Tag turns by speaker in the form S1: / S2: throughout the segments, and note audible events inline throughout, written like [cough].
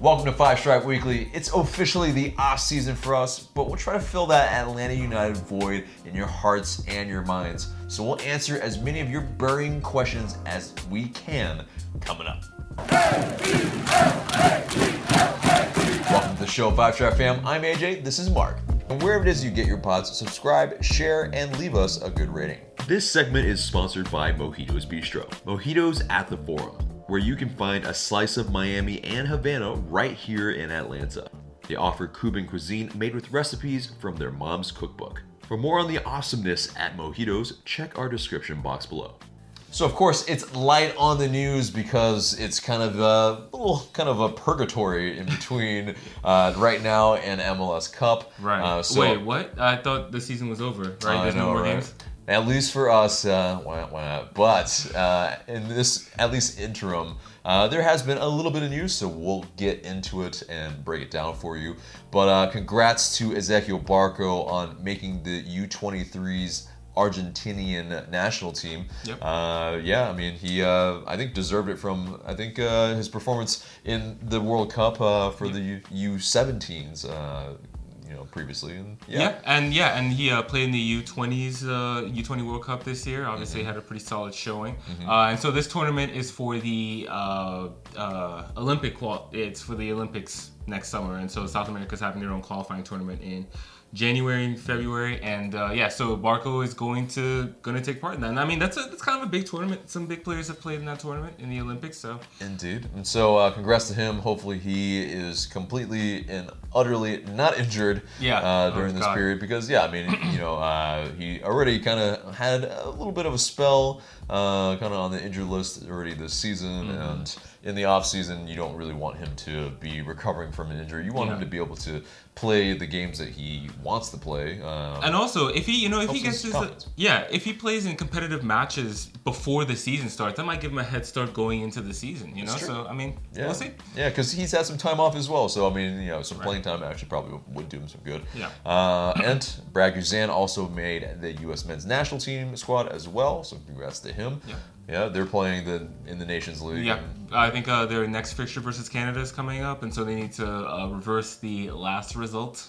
S1: Welcome to Five Stripe Weekly. It's officially the off season for us, but we'll try to fill that Atlanta United void in your hearts and your minds. So we'll answer as many of your burning questions as we can coming up. Welcome to the show, Five Stripe fam. I'm AJ. This is Mark. And wherever it is you get your pods, subscribe, share, and leave us a good rating. This segment is sponsored by Mojitos Bistro. Mojitos at the Forum where you can find a slice of Miami and Havana right here in Atlanta. They offer Cuban cuisine made with recipes from their mom's cookbook. For more on the awesomeness at Mojitos, check our description box below. So of course it's light on the news because it's kind of a little kind of a purgatory in between [laughs] uh, right now and MLS Cup.
S2: Right.
S1: Uh, so,
S2: Wait, what? I thought the season was over. Right?
S1: I
S2: There's
S1: know,
S2: no more
S1: right?
S2: games.
S1: At least for us, uh, wah, wah. but uh, in this at least interim, uh, there has been a little bit of news, so we'll get into it and break it down for you. But uh, congrats to Ezequiel Barco on making the U23's Argentinian national team.
S2: Yep.
S1: Uh, yeah, I mean he uh, I think deserved it from I think uh, his performance in the World Cup uh, for the U- U17s. You know, previously, and
S2: Yeah. and yeah, and he uh, played in the U20s, uh, U20 World Cup this year. Obviously,
S1: Mm-hmm.
S2: had a pretty solid showing. Uh, and so this tournament is for the uh, uh, Olympic qual. It's for the Olympics next summer, and so South America's having their own qualifying tournament in January and February. And uh, yeah, so Barco is going to going to take part in that. And I mean, that's a that's kind of a big tournament. Some big players have played in that tournament in the Olympics. So
S1: Indeed. And so, uh, congrats to him. Hopefully, he is completely and utterly not injured
S2: Yeah.
S1: uh,
S2: Oh,
S1: during this
S2: God.
S1: period because, yeah, I mean, you know, uh, he already kind of had a little bit of a spell uh, kind of on the injured list already this season.
S2: Mm-hmm.
S1: And in the offseason, you don't really want him to be recovering from an injury. You want him to be able to play the games that he wants to play. Um,
S2: And also, if he, you know, if he gets
S1: his
S2: his, yeah, if he plays in competitive matches before the season starts, that might give him a head start going into the season. You know,
S1: true.
S2: so I mean,
S1: Yeah,
S2: we'll see.
S1: Yeah, because he's had some time off as well. So I mean, you know, some
S2: Right.
S1: playing time actually probably would do him some good.
S2: Yeah.
S1: Uh, and Brad Guzan also made the U.S. Men's National Team squad as well. So congrats to him.
S2: Yeah.
S1: Yeah, they're playing the in the Nations League.
S2: Yeah, I think uh, their next fixture versus Canada is coming up, and so they need to uh, reverse the last result.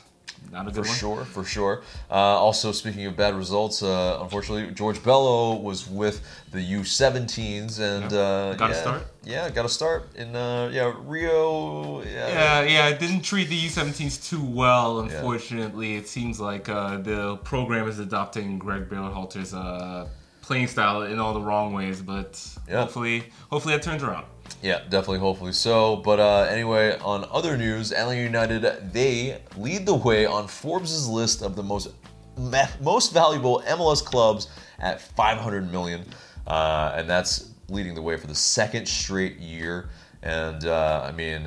S2: Not a
S1: For
S2: good one.
S1: For sure, for sure. Uh, also, speaking of bad results, uh, unfortunately, George Bello was with the U17s and
S2: Yeah.
S1: uh,
S2: Got a
S1: yeah,
S2: start?
S1: Yeah, got a start in uh, yeah Rio. Yeah,
S2: Yeah, yeah, it didn't treat the U17s too well. Unfortunately, it seems like uh, the program is adopting Greg Berhalter's uh, playing style in all the wrong ways. But
S1: Yeah.
S2: hopefully, hopefully that turns around.
S1: Yeah, definitely, hopefully so. But uh, anyway, on other news, Atlanta United they lead the way on Forbes' list of the most most valuable MLS clubs at 500 million, uh, and that's leading the way for the second straight year. And uh, I mean,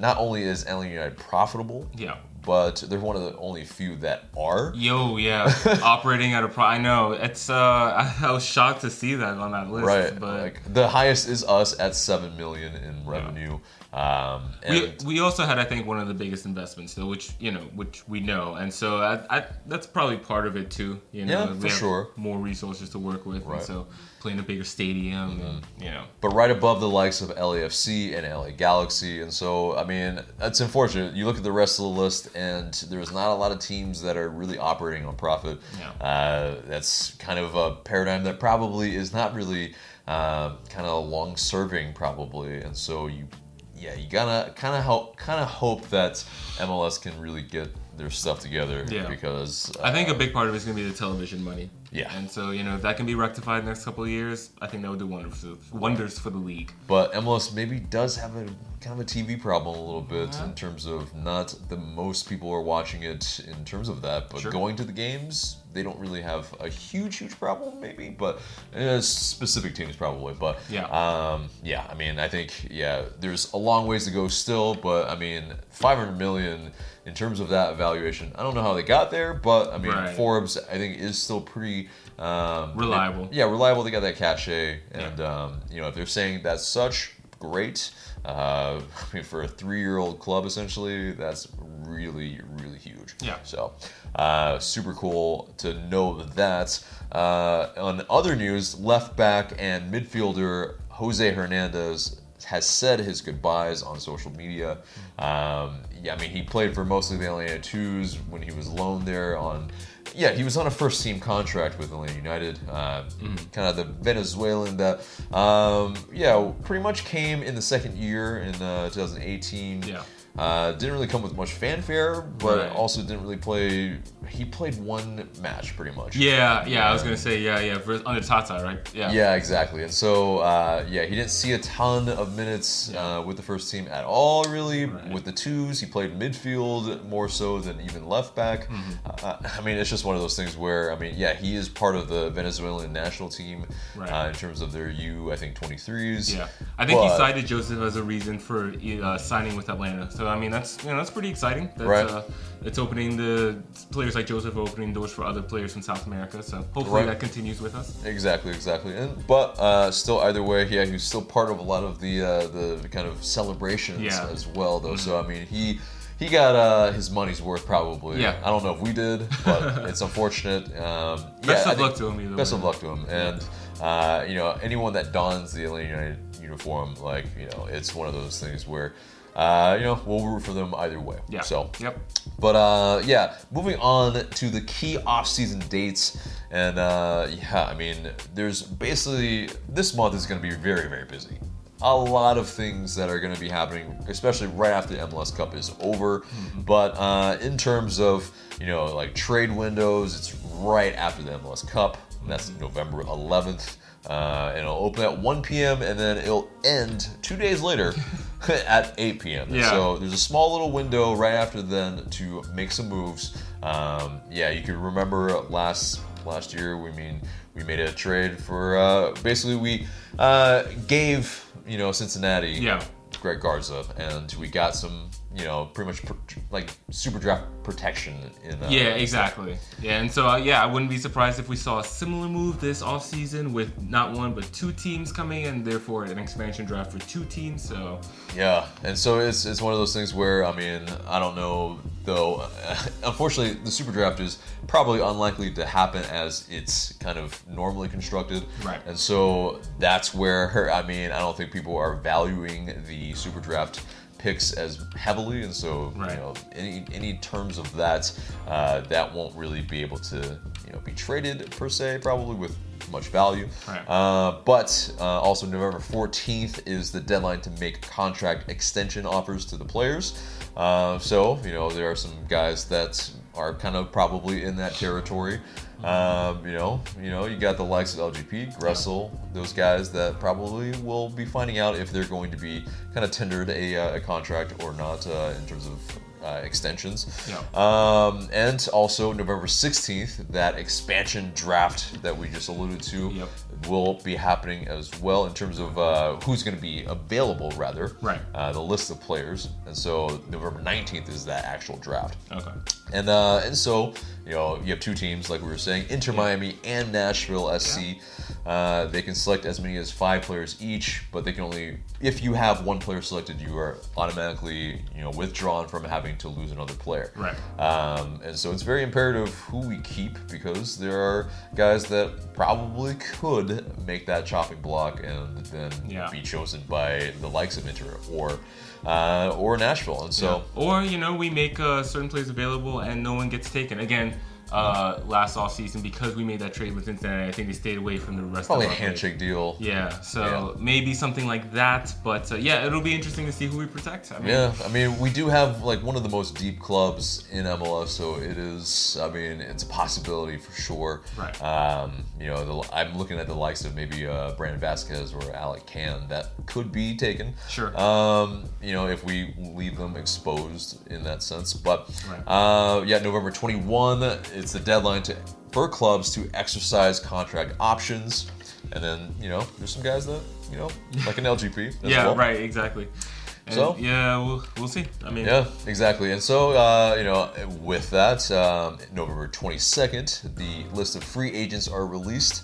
S1: not only is Atlanta United profitable,
S2: Yeah.
S1: But they're one of the only few that are.
S2: Yo, yeah, [laughs] operating at a pro. I know it's. Uh, I, [laughs] I was shocked to see that on that list.
S1: Right,
S2: but
S1: like the highest is us at seven million in revenue. Um,
S2: we, we also had, I think, one of the biggest investments, though, which you know, which we know, and so I, I, that's probably part of it too. You know,
S1: Yeah, for sure.
S2: More resources to work with,
S1: Right.
S2: and so playing a bigger stadium, and, you know,
S1: but right above the likes of LAFC and LA Galaxy. And so, I mean, that's unfortunate. You look at the rest of the list, and there's not a lot of teams that are really operating on profit.
S2: Yeah.
S1: Uh, that's kind of a paradigm that probably is not really uh, kind of long serving, probably. And so, you, yeah, you gotta kind of help, kind of hope that MLS can really get their stuff together.
S2: Yeah.
S1: Because
S2: I think
S1: uh,
S2: a big part of it's going to be the television money.
S1: Yeah.
S2: And so, you know, if that can be rectified next couple of years, I think that would do wonders for, wonders for the league.
S1: But MLS maybe does have a kind of a TV problem a little bit
S2: Yeah.
S1: in terms of not the most people are watching it in terms of that, but
S2: Sure.
S1: going to the games, they don't really have a huge, huge problem maybe, but uh, specific teams probably. But
S2: Yeah.
S1: um, yeah, I mean, I think yeah, there's a long ways to go still, but I mean, 500 million in terms of that valuation, I don't know how they got there, but I mean,
S2: Right.
S1: Forbes I think is still pretty um,
S2: Reliable.
S1: yeah, reliable. They got that cachet, and um, you know if they're saying that's such great. Uh, [laughs] I mean, for a three-year-old club, essentially, that's really, really huge.
S2: Yeah.
S1: So, uh, super cool to know that. Uh, on other news, left back and midfielder Jose Hernandez has said his goodbyes on social media. Um, yeah, I mean, he played for mostly the Atlanta Twos when he was loaned there on. Yeah, he was on a first team contract with Atlanta United, uh, kind of the Venezuelan that, um, yeah, pretty much came in the second year in uh, 2018.
S2: Yeah.
S1: Uh, didn't really come with much fanfare, but
S2: Right.
S1: also didn't really play. He played one match pretty much.
S2: Yeah, yeah. I was gonna say yeah, yeah. For, under Tata, right? Yeah.
S1: Yeah, exactly. And so, uh, yeah, he didn't see a ton of minutes uh, with the first team at all, really.
S2: Right.
S1: With the twos, he played midfield more so than even left back.
S2: Mm-hmm.
S1: Uh, I mean, it's just one of those things where, I mean, yeah, he is part of the Venezuelan national team
S2: Right.
S1: uh, in terms of their U, I think, 23s.
S2: Yeah, I think he cited Joseph as a reason for uh, signing with Atlanta. So I mean, that's you know that's pretty exciting. That's,
S1: Right.
S2: Uh, it's opening the players like Joseph are opening doors for other players from South America. So hopefully
S1: Right.
S2: that continues with us.
S1: Exactly, exactly. And but uh, still, either way, yeah, he's still part of a lot of the uh, the kind of celebrations
S2: Yeah. Mm-hmm.
S1: as well, though. So I mean, he he got uh, his money's worth probably.
S2: Yeah.
S1: I don't know if we did, but [laughs] it's unfortunate. Um,
S2: Best
S1: yeah,
S2: of luck to him. Either
S1: Best
S2: way.
S1: of luck to him, and uh, you know anyone that dons the Atlanta United uniform, like you know, it's one of those things where. Uh, you know, we'll root for them either way.
S2: Yeah.
S1: So,
S2: Yep.
S1: but uh, yeah, moving on to the key off-season dates, and uh, yeah, I mean, there's basically this month is going to be very, very busy. A lot of things that are going to be happening, especially right after the MLS Cup is over. But uh, in terms of you know like trade windows, it's right after the MLS Cup. And that's November 11th. Uh, and it'll open at 1 p.m. and then it'll end two days later [laughs] at 8 p.m.
S2: Yeah.
S1: So there's a small little window right after then to make some moves. Um, yeah, you can remember last last year. We mean we made a trade for uh, basically we uh, gave you know Cincinnati
S2: Yeah.
S1: Greg Garza and we got some you know pretty much pr- like super draft protection in uh,
S2: Yeah, exactly. Yeah, and so uh, yeah, I wouldn't be surprised if we saw a similar move this offseason with not one but two teams coming, and therefore an expansion draft for two teams. So
S1: Yeah, and so it's it's one of those things where I mean I don't know though. [laughs] Unfortunately, the super draft is probably unlikely to happen as it's kind of normally constructed.
S2: Right.
S1: And so that's where I mean I don't think people are valuing the super draft picks as heavily, and so
S2: Right.
S1: you know any any terms of that uh, that won't really be able to you know be traded per se probably with much value.
S2: Right.
S1: Uh, but uh, also November 14th is the deadline to make contract extension offers to the players. Uh, so you know there are some guys that are kind of probably in that territory. Um, you know, you know, you got the likes of LGP, Gressel, those guys that probably will be finding out if they're going to be kind of tendered a, uh, a contract or not uh, in terms of uh, extensions.
S2: Yeah.
S1: Um, and also November 16th, that expansion draft that we just alluded to
S2: Yep.
S1: Will be happening as well in terms of uh, who's going to be available, rather.
S2: Right.
S1: Uh, the list of players. And so November 19th is that actual draft.
S2: okay,
S1: And uh, and so you know you have two teams like we were saying, Inter Miami and Nashville SC. Uh, they can select as many as five players each, but they can only if you have one player selected, you are automatically you know withdrawn from having to lose another player.
S2: Right.
S1: Um, and so it's very imperative who we keep because there are guys that probably could make that chopping block and then
S2: Yeah.
S1: be chosen by the likes of Inter or uh, or Nashville. And so.
S2: or you know we make uh, certain players available and no one gets taken again. Uh, last off season because we made that trade with Cincinnati, I think they stayed away from the rest
S1: Probably
S2: of
S1: a
S2: our players.
S1: handshake deal.
S2: Yeah, so
S1: Yeah.
S2: maybe something like that. But uh, yeah, it'll be interesting to see who we protect. I mean,
S1: Yeah, I mean, we do have like one of the most deep clubs in MLS, so it is. I mean, it's a possibility for sure.
S2: Right.
S1: Um, you know, the, I'm looking at the likes of maybe uh, Brandon Vazquez or Alec Kann that could be taken.
S2: Sure.
S1: Um, you know, if we leave them exposed in that sense, but
S2: Right.
S1: uh, yeah, November 21, it's the deadline to for clubs to exercise contract options, and then you know, there's some guys that you know, like an LGP. [laughs]
S2: Yeah,
S1: well.
S2: right, exactly. And
S1: So?
S2: yeah, we'll we'll see. I mean,
S1: Yeah, exactly. And so, uh, you know, with that, um, November 22nd, the list of free agents are released.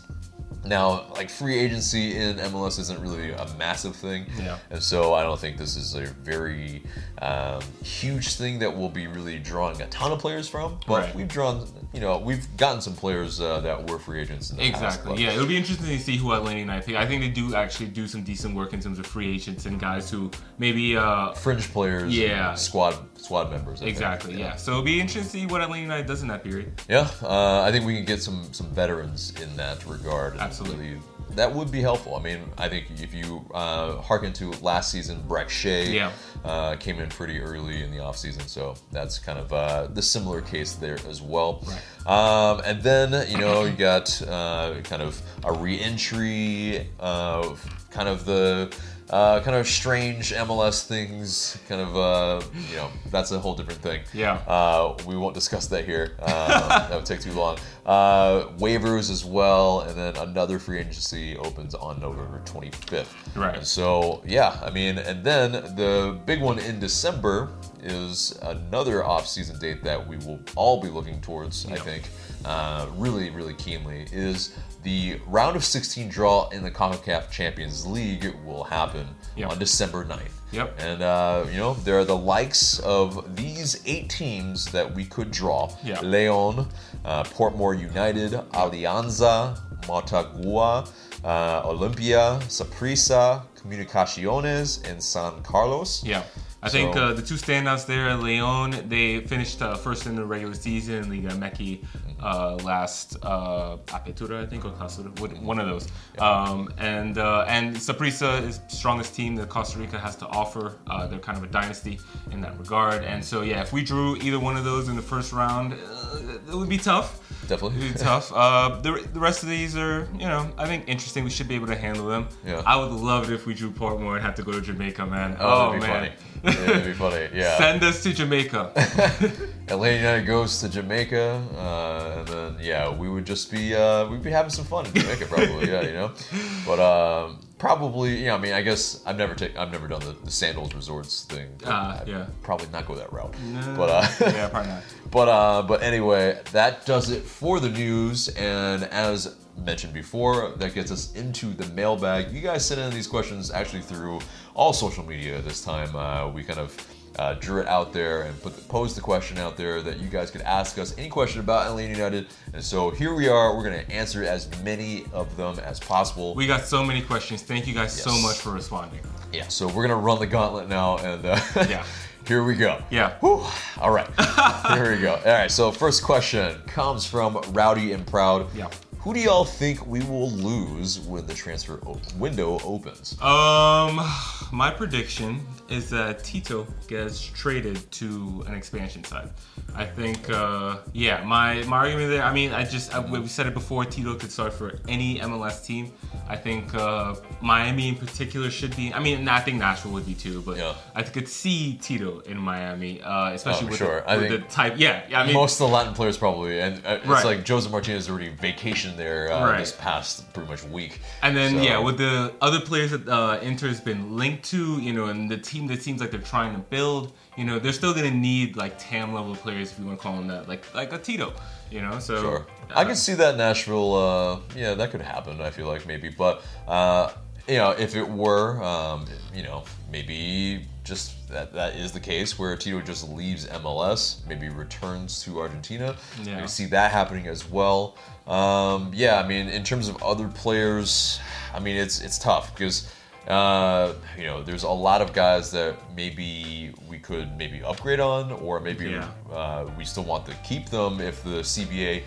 S1: Now, like free agency in MLS isn't really a massive thing,
S2: Yeah.
S1: and so I don't think this is a very um, huge thing that we'll be really drawing a ton of players from. But
S2: Right.
S1: we've drawn, you know, we've gotten some players uh, that were free agents in the.
S2: Exactly. Yeah, it'll be interesting to see who Atlanta United pick. I think they do actually do some decent work in terms of free agents and guys who maybe uh
S1: fringe players,
S2: Yeah.
S1: squad squad members. I think.
S2: exactly yeah. So it'll be interesting to see what Atlanta United does in that period.
S1: Yeah, uh, I think we can get some some veterans in that regard.
S2: Absolutely.
S1: really- that would be helpful. I mean, I think if you uh, harken to last season, Brek Shea
S2: Yeah.
S1: uh, came in pretty early in the offseason, so that's kind of uh, the similar case there as well. Um, and then, you know, you got uh, kind of a re-entry of kind of the uh, kind of strange MLS things, kind of, uh, you know, that's a whole different thing.
S2: Yeah.
S1: Uh, we won't discuss that here. Uh, that would take too long. Uh, waivers as well, and then another free agency opens on November 25th.
S2: Right.
S1: And so, yeah, I mean, and then the big one in December is another off-season date that we will all be looking towards. I think uh, really, really keenly is the round of 16 draw in the CONCACAF Champions League will happen
S2: Yep.
S1: on December 9th.
S2: Yep.
S1: And uh, you know, there are the likes of these eight teams that we could draw:
S2: Yeah.
S1: Leon, uh, Portmore United, Alianza, Motagua, uh, Olimpia, Saprissa, Comunicaciones, and San Carlos.
S2: Yeah. I think uh, the two standouts there, Leon, they finished uh, first in the regular season, Liga MX uh, last uh, Apertura, I think, or Clausura, one of those. Um, and uh, and Saprissa is strongest team that Costa Rica has to offer. Uh, they're kind of a dynasty in that regard. And so, yeah, if we drew either one of those in the first round, uh, it would be tough.
S1: Definitely.
S2: Be tough. [laughs] Uh, the, the rest of these are, you know, I think interesting. We should be able to handle them.
S1: Yeah.
S2: I would love it if we drew Portmore and had to go to Jamaica, man.
S1: Oh,
S2: Oh, man.
S1: funny. Yeah, that'd be funny. [laughs] Yeah.
S2: Send us to Jamaica. [laughs]
S1: Atlanta United goes to Jamaica, uh, and then yeah, we would just be uh, we'd be having some fun in Jamaica, probably. yeah, you know, but um, probably yeah. I mean, I guess I've never taken, I've never done the, the Sandals Resorts thing. I'd
S2: yeah.
S1: Probably not go that route.
S2: No.
S1: But uh, [laughs]
S2: yeah, probably not. [laughs]
S1: but uh, but anyway, that does it for the news. And as mentioned before, that gets us into the mailbag. You guys sent in these questions actually through all social media this time. Uh, we kind of uh, drew it out there and put the, posed the question out there that you guys could ask us any question about Atlanta United. And so here we are. We're going to answer as many of them as possible.
S2: We got so many questions. Thank you guys so much for responding.
S1: yeah. So we're going to run the gauntlet now, and uh, [laughs]
S2: Yeah.
S1: here we go.
S2: Yeah.
S1: Whew. All right. [laughs] Here we go. All right. So first question comes from Rowdy and Proud.
S2: Yeah.
S1: Who do y'all think we will lose when the transfer window opens?
S2: Um, my prediction is that Tito gets traded to an expansion side. I think, uh, yeah, my, my argument there. I mean, I just I, we said it before. Tito could start for any MLS team. I think uh, Miami in particular should be. I mean, I think Nashville would be too, but
S1: Yeah.
S2: I could see Tito in Miami, uh, especially
S1: Oh,
S2: with,
S1: sure.
S2: the, with the type. Yeah, yeah. I mean,
S1: Most of the Latin players probably, and uh, it's
S2: Right.
S1: like Jose Martinez already vacationed there uh,
S2: Right.
S1: this past pretty much week.
S2: And then
S1: So-
S2: yeah, with the other players that uh, Inter has been linked to, you know, and the team that seems like they're trying to build, you know, they're still gonna need like TAM level players if you want to call them that, like like a Tito, you know. So
S1: Sure.
S2: uh,
S1: I can see that Nashville. Uh, yeah, that could happen. I feel like maybe, but uh, you know, if it were, um, you know, maybe just that that is the case where Tito just leaves MLS, maybe returns to Argentina.
S2: Yeah.
S1: I see that happening as well. Um, yeah, I mean, in terms of other players, I mean, it's it's tough because. Uh, you know, there's a lot of guys that maybe we could maybe upgrade on, or maybe
S2: Yeah.
S1: uh, we still want to keep them if the CBA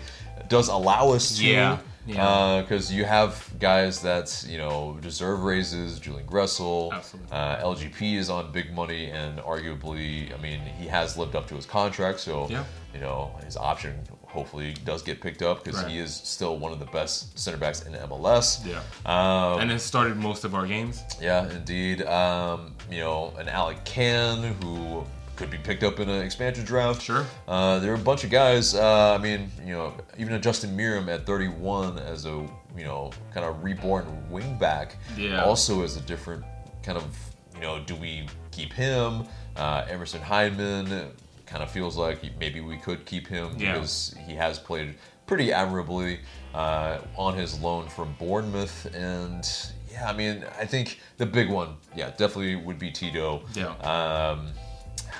S1: does allow us to.
S2: Yeah, yeah.
S1: Because you have guys that you know deserve raises. Julian Gressel,
S2: Absolutely.
S1: uh, LGP is on big money, and arguably, I mean, he has lived up to his contract. So
S2: Yeah.
S1: you know his option hopefully does get picked up because
S2: Right.
S1: he is still one of the best center backs in MLS.
S2: yeah,
S1: Um,
S2: and has started most of our games.
S1: yeah, indeed. Um, you know, an Alec Kann who could be picked up in an expansion draft.
S2: Sure.
S1: Uh, there are a bunch of guys. Uh, I mean, you know, even a Justin Meram at 31 as a you know kind of reborn wingback.
S2: Yeah.
S1: Also is a different kind of you know. Do we keep him? Uh, Emerson Hyndman kind of feels like maybe we could keep him
S2: Yeah.
S1: because he has played pretty admirably uh, on his loan from Bournemouth. And yeah, I mean, I think the big one, yeah, definitely would be Tito.
S2: Yeah.
S1: Um,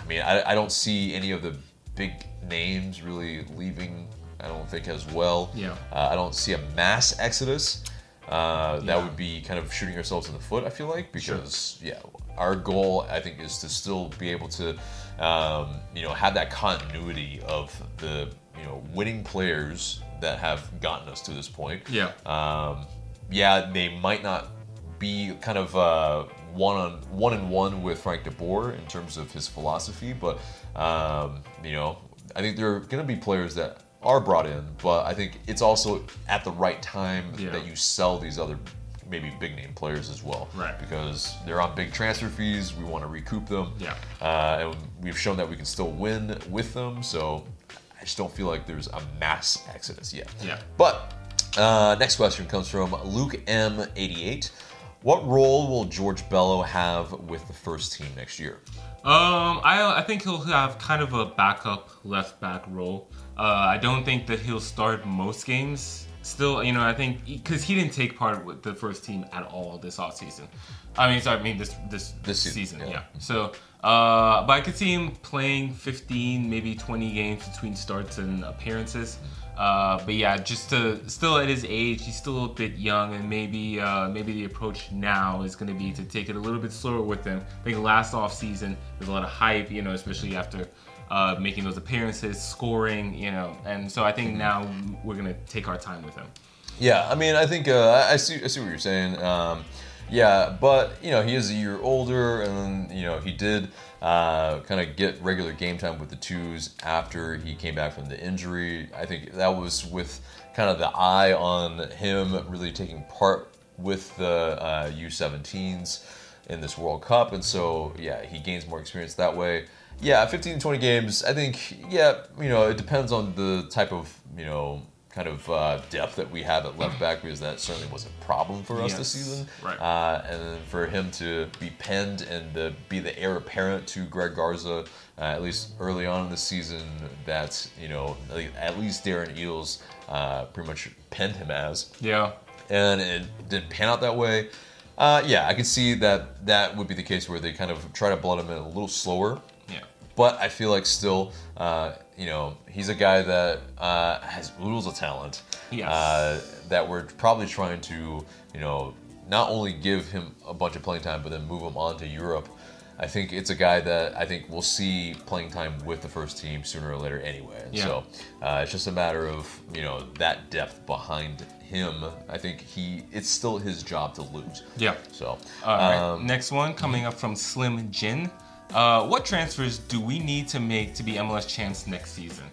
S1: I mean, I, I don't see any of the big names really leaving. I don't think as well.
S2: Yeah.
S1: Uh, I don't see a mass exodus. Uh, that
S2: Yeah.
S1: would be kind of shooting ourselves in the foot. I feel like because yeah, our goal I think is to still be able to, um, you know, have that continuity of the you know winning players that have gotten us to this point.
S2: Yeah.
S1: Um, yeah, they might not be kind of uh, one on one and one with Frank De Boer in terms of his philosophy, but um, you know, I think there are going to be players that are brought in, but I think it's also at the right time
S2: Yeah.
S1: that you sell these other maybe big name players as well,
S2: Right.
S1: Because they're on big transfer fees. We want to recoup them,
S2: Yeah.
S1: uh, and we've shown that we can still win with them. So I just don't feel like there's a mass exodus yet.
S2: Yeah.
S1: But uh, next question comes from Luke M88. What role will George Bello have with the first team next year?
S2: Um, I I think he'll have kind of a backup left back role. Uh, I don't think that he'll start most games. Still, you know, I think because he didn't take part with the first team at all this offseason. I mean, sorry, I mean this this
S1: This season, yeah.
S2: yeah. So, uh, but I could see him playing 15, maybe 20 games between starts and appearances. Uh, but yeah, just to still at his age, he's still a bit young, and maybe uh, maybe the approach now is going to be to take it a little bit slower with him. I think last off season there's a lot of hype, you know, especially after uh, making those appearances, scoring, you know, and so I think now we're to take our time with him.
S1: Yeah, I mean, I think uh, I I see. I see what you're saying. Um, yeah, but you know, he is a year older, and you know, he did uh, kind of get regular game time with the twos after he came back from the injury. I think that was with kind of the eye on him really taking part with the uh, U17s in this World Cup, and so yeah, he gains more experience that way. Yeah, 15 to 20 games. I think yeah, you know, it depends on the type of you know kind of uh, depth that we have at left [clears throat] back because that certainly was a problem for us this season.
S2: right.
S1: Uh, and for him to be penned and to be the heir apparent to Greg Garza, uh, at least early on in the season, that you know at least Darren Eales uh, pretty much penned him as
S2: Yeah.
S1: and it didn't pan out that way. Uh, yeah, I could see that that would be the case where they kind of try to blood him in a little slower. But I feel like still, uh, you know, he's a guy that uh, has oodles of talent.
S2: Yes.
S1: Uh, that we're probably trying to, you know, not only give him a bunch of playing time, but then move him on to Europe. I think it's a guy that I think we'll see playing time with the first team sooner or later anyway.
S2: Yeah.
S1: So uh, it's just a matter of you know that depth behind him. I think he it's still his job to lose.
S2: Yeah.
S1: So
S2: All right.
S1: um,
S2: Next one coming up from Slim Jin. Uh, what transfers do we need to make to be MLS champs next season?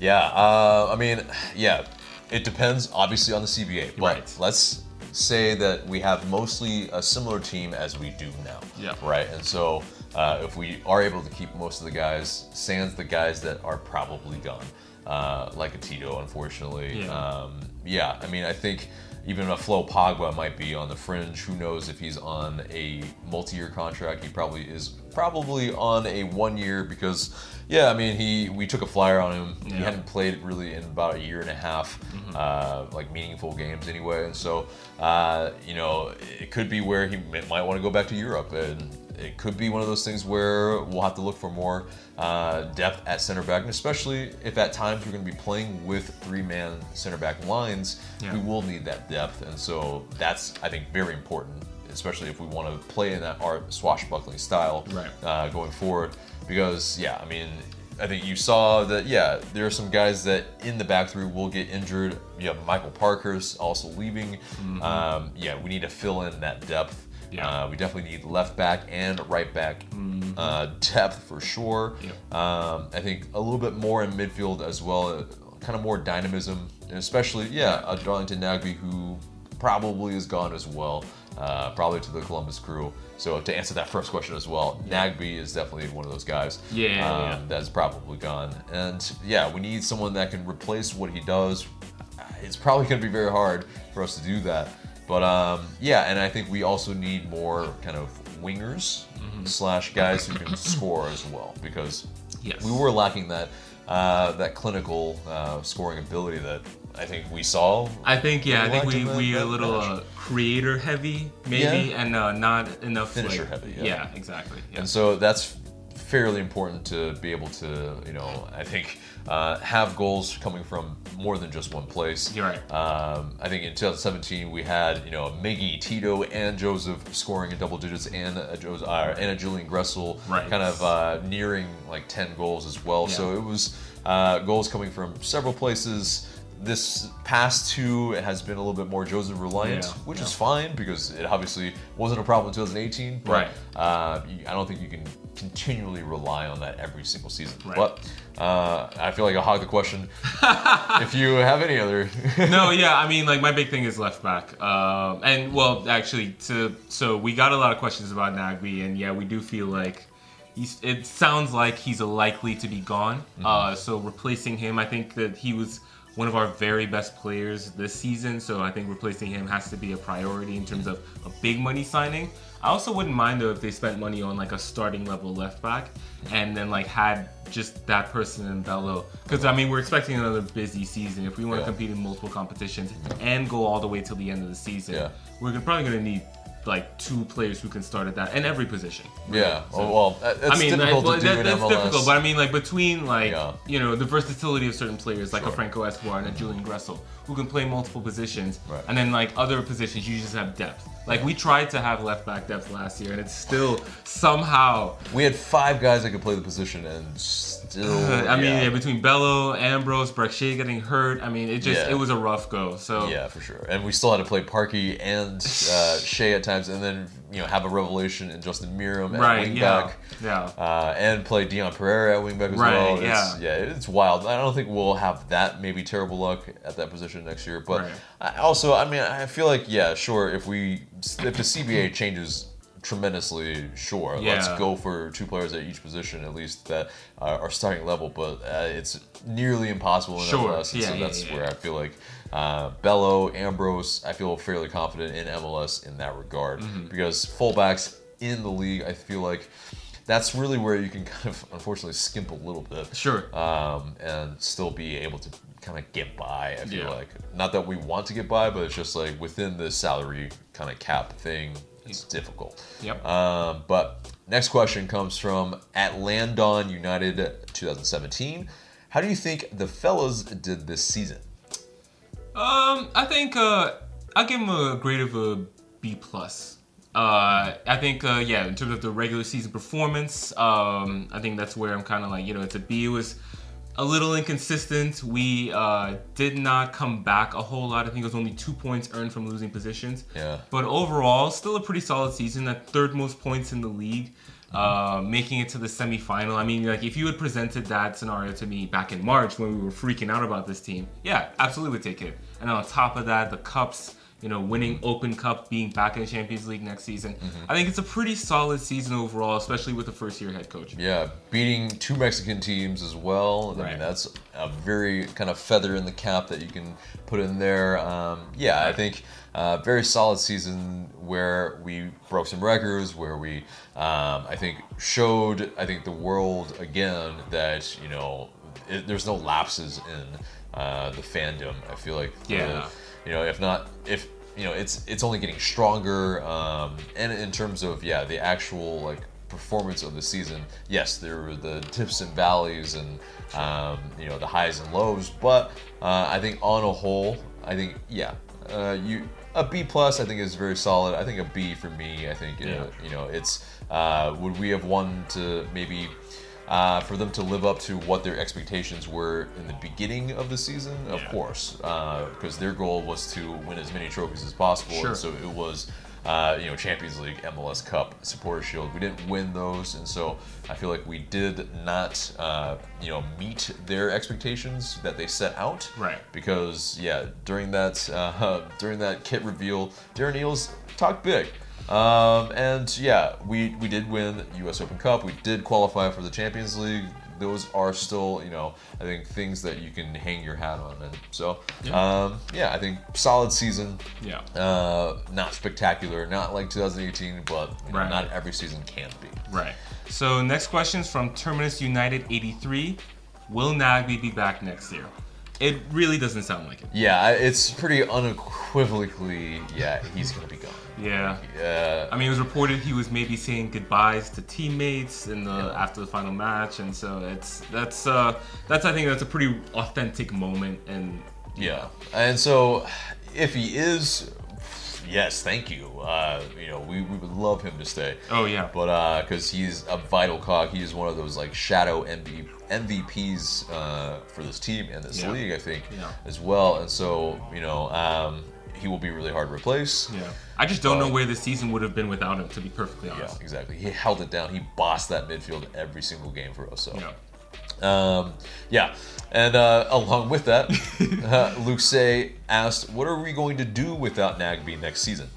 S1: Yeah, uh, I mean, yeah, it depends obviously on the CBA, but
S2: Right.
S1: let's say that we have mostly a similar team as we do now.
S2: Yeah.
S1: Right, and so uh, if we are able to keep most of the guys, sans the guys that are probably gone, uh, like a Tito, unfortunately.
S2: Yeah.
S1: Um, yeah, I mean, I think even a Flo Pogba might be on the fringe. Who knows if he's on a multi-year contract? He probably is. Probably on a one-year because, yeah, I mean, he we took a flyer on him. He hadn't played really in about a year and a half, uh, like meaningful games anyway. And so, uh, you know, it could be where he might want to go back to Europe, and it could be one of those things where we'll have to look for more uh, depth at center back, and especially if at times we're going to be playing with three-man center back lines,
S2: Yeah.
S1: we will need that depth, and so that's I think very important. Especially if we want to play in that art swashbuckling style
S2: Right.
S1: uh, going forward, because yeah, I mean, I think you saw that, yeah, there are some guys that in the back three will get injured. You have Michael Parkhurst also leaving. Um, yeah, we need to fill in that depth.
S2: Yeah.
S1: Uh, we definitely need left back and right back uh, depth for sure.
S2: Yeah.
S1: Um, I think a little bit more in midfield as well, uh, kind of more dynamism, and especially, yeah, a Darlington Nagbe who probably is gone as well, uh, probably to the Columbus crew. So to answer that first question as well, Nagbe is definitely one of those guys
S2: Yeah, yeah,
S1: um,
S2: yeah.
S1: that's probably gone. And yeah, we need someone that can replace what he does. It's probably going to be very hard for us to do that. But um, yeah, and I think we also need more kind of wingers
S2: Mm-hmm.
S1: slash guys who can score as well because
S2: Yes.
S1: we were lacking that uh, that clinical uh, scoring ability that I think we saw.
S2: I think yeah, I think we we a little uh, creator heavy maybe,
S1: Yeah.
S2: and uh, not enough
S1: Finisher
S2: like-
S1: heavy, yeah.
S2: exactly. Yeah.
S1: And so that's fairly important to be able to, you know, I think uh, have goals coming from more than just one place.
S2: You're right.
S1: Um, I think in 2017 we had, you know, Miggy, Tito, and Joseph scoring in double digits, and a, uh, and a Julian Gressel
S2: Right.
S1: kind of uh, nearing like 10 goals as well. So it was uh, goals coming from several places. This past two has been a little bit more Joseph reliant,
S2: Yeah,
S1: which
S2: yeah.
S1: is fine because it obviously wasn't a problem in 2018. But
S2: Right.
S1: uh, I don't think you can continually rely on that every single season.
S2: Right.
S1: But uh, I feel like I'll hog the question. [laughs] if you have any other, [laughs]
S2: no, yeah, I mean, like my big thing is left back, um, and well, actually, to so we got a lot of questions about Nagbe, and yeah, we do feel like he's. It sounds like he's likely to be gone. Uh, so replacing him, I think that he was one of our very best players this season. So I think replacing him has to be a priority in terms of a big money signing. I also wouldn't mind though if they spent money on like a starting level left back, and then like had just that person in Bello. Because I mean, we're expecting another busy season. If we want to
S1: Yeah.
S2: compete in multiple competitions and go all the way till the end of the season,
S1: Yeah.
S2: we're probably going to need like two players who can start at that in every position.
S1: yeah.
S2: So-
S1: oh, well, that's
S2: I mean,
S1: difficult do
S2: that- that's
S1: MLS.
S2: difficult, but I mean, like between like
S1: Yeah.
S2: you know the versatility of certain players, like
S1: Sure.
S2: a Franco Escobar and a Julian Gressel, who can play multiple positions,
S1: Right.
S2: and then like other positions, you just have depth. Like we tried to have left back depth last year, and it's still somehow.
S1: we had five guys that could play the position, and still, [sighs]
S2: I mean,
S1: yeah.
S2: yeah, between Bello, Ambrose, Brek-Shea getting hurt, I mean, it just
S1: Yeah.
S2: it was a rough go. So
S1: Yeah, for sure. And we still had to play Parky and uh, [sighs] Shea at times, and then you know have a revelation in Justin Meram at
S2: right, yeah, yeah.
S1: uh, and play Dion Pereira at wingback as
S2: Right,
S1: well. It's,
S2: yeah.
S1: yeah, it's wild. I don't think we'll have that maybe terrible luck at that position next year, but
S2: Right.
S1: I also, I mean, I feel like yeah, sure. If we if the CBA changes tremendously, sure, let's go for two players at each position at least that uh, are starting level. But uh, it's nearly impossible in
S2: Sure.
S1: MLS, and
S2: Yeah,
S1: so
S2: yeah,
S1: that's
S2: yeah.
S1: where I feel like uh, Bello, Ambrose, I feel fairly confident in MLS in that regard
S2: Mm-hmm.
S1: because fullbacks in the league, I feel like that's really where you can kind of unfortunately skimp a little bit,
S2: Sure.
S1: um, and still be able to kind of get by. I feel
S2: Yeah.
S1: like not that we want to get by, but it's just like within the salary kind of cap thing, it's difficult.
S2: Yep.
S1: Um, but next question comes from Atlandon United 2017. How do you think the fellas did this season?
S2: Um, I think uh, I'll give them a grade of a B plus. Uh, I think uh, yeah, in terms of the regular season performance, um, I think that's where I'm kind of like you know it's a B. It was a little inconsistent. We uh, did not come back a whole lot. I think it was only two points earned from losing positions.
S1: Yeah.
S2: But overall, still a pretty solid season. At third most points in the league, uh, making it to the semifinal. I mean, like if you had presented that scenario to me back in March when we were freaking out about this team, yeah, absolutely would take it. And on top of that, the cups. You know, winning Open Cup, being back in the Champions League next season. I think it's a pretty solid season overall, especially with the first year head coach.
S1: Yeah, beating two Mexican teams as well. I mean, that's a very kind of feather in the cap that you can put in there. Um, yeah, I think uh, very solid season where we broke some records, where we, um, I think, showed, I think, the world again that you know it, there's no lapses in uh, the fandom. I feel like the-
S2: Yeah.
S1: You know, if not, if you know, it's it's only getting stronger. Um, and in terms of yeah, the actual like performance of the season, yes, there were the tips and valleys and um, you know the highs and lows. But uh, I think on a whole, I think yeah, uh, you a B plus I think is very solid. I think a B for me. I think uh,
S2: Yeah.
S1: you know it's uh, would we have won to maybe uh, for them to live up to what their expectations were in the beginning of the season, of
S2: Yeah.
S1: course, because their goal was to win as many trophies as possible.
S2: Sure.
S1: And so it was, uh, you know, Champions League, MLS Cup, Supporter Shield. We didn't win those, and so I feel like we did not, uh, you know, meet their expectations that they set out.
S2: Right.
S1: Because yeah, during that uh, [laughs] during that kit reveal, Darren Eales talked big. Um, and yeah, we, we did win the U.S. Open Cup. We did qualify for the Champions League. Those are still, you know, I think things that you can hang your hat on. And so, um, yeah, I think solid season.
S2: Yeah.
S1: Uh, not spectacular, not like 2018, but you know,
S2: Right.
S1: not every season can be.
S2: Right. So next question is from Terminus United 83. Will Nagbe be back next year? It really doesn't sound like it.
S1: Yeah, it's pretty unequivocally. Yeah, he's gonna be gone.
S2: Yeah.
S1: Yeah.
S2: I mean, it was reported he was maybe saying goodbyes to teammates in the after the final match, and so it's that's uh that's I think that's a pretty authentic moment, and
S1: Yeah, and so if he is, yes, thank you. Uh, you know, we, we would love him to stay.
S2: oh yeah,
S1: But because he's a vital cog, he is one of those like shadow MV, MVPs uh, for this team and this
S2: Yeah.
S1: league, I think,
S2: Yeah.
S1: as well. And so you know, um, he will be really hard to replace.
S2: yeah. I just don't know
S1: Um,
S2: where the season would have been without him, to be perfectly honest.
S1: Yeah, exactly. He held it down. He bossed that midfield every single game for us. So.
S2: Yeah.
S1: Um, yeah, and uh, along with that, [laughs] uh, Luke Say asked, "What are we going to do without Nagbe next season?"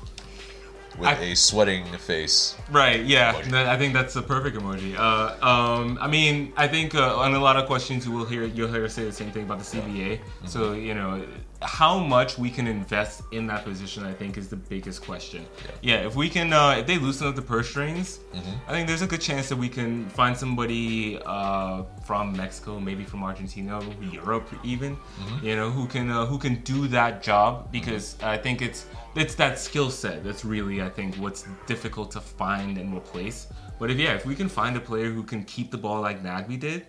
S1: With
S2: I-
S1: a sweating face.
S2: Right. Yeah.
S1: Emoji.
S2: I think that's a perfect emoji. Uh, um, I mean, I think uh, on a lot of questions you will hear you'll hear us say the same thing about the CBA.
S1: Mm-hmm.
S2: So you know, how much we can invest in that position, I think, is the biggest question. Yeah. if we can, uh, if they loosen up the purse strings,
S1: Mm-hmm.
S2: I think there's a good chance that we can find somebody uh, from Mexico, maybe from Argentina, Europe, even,
S1: Mm-hmm.
S2: you know, who can uh, who can do that job because I think it's it's that skill set that's really I think what's difficult to find and replace. But if yeah, if we can find a player who can keep the ball like Nagbe did,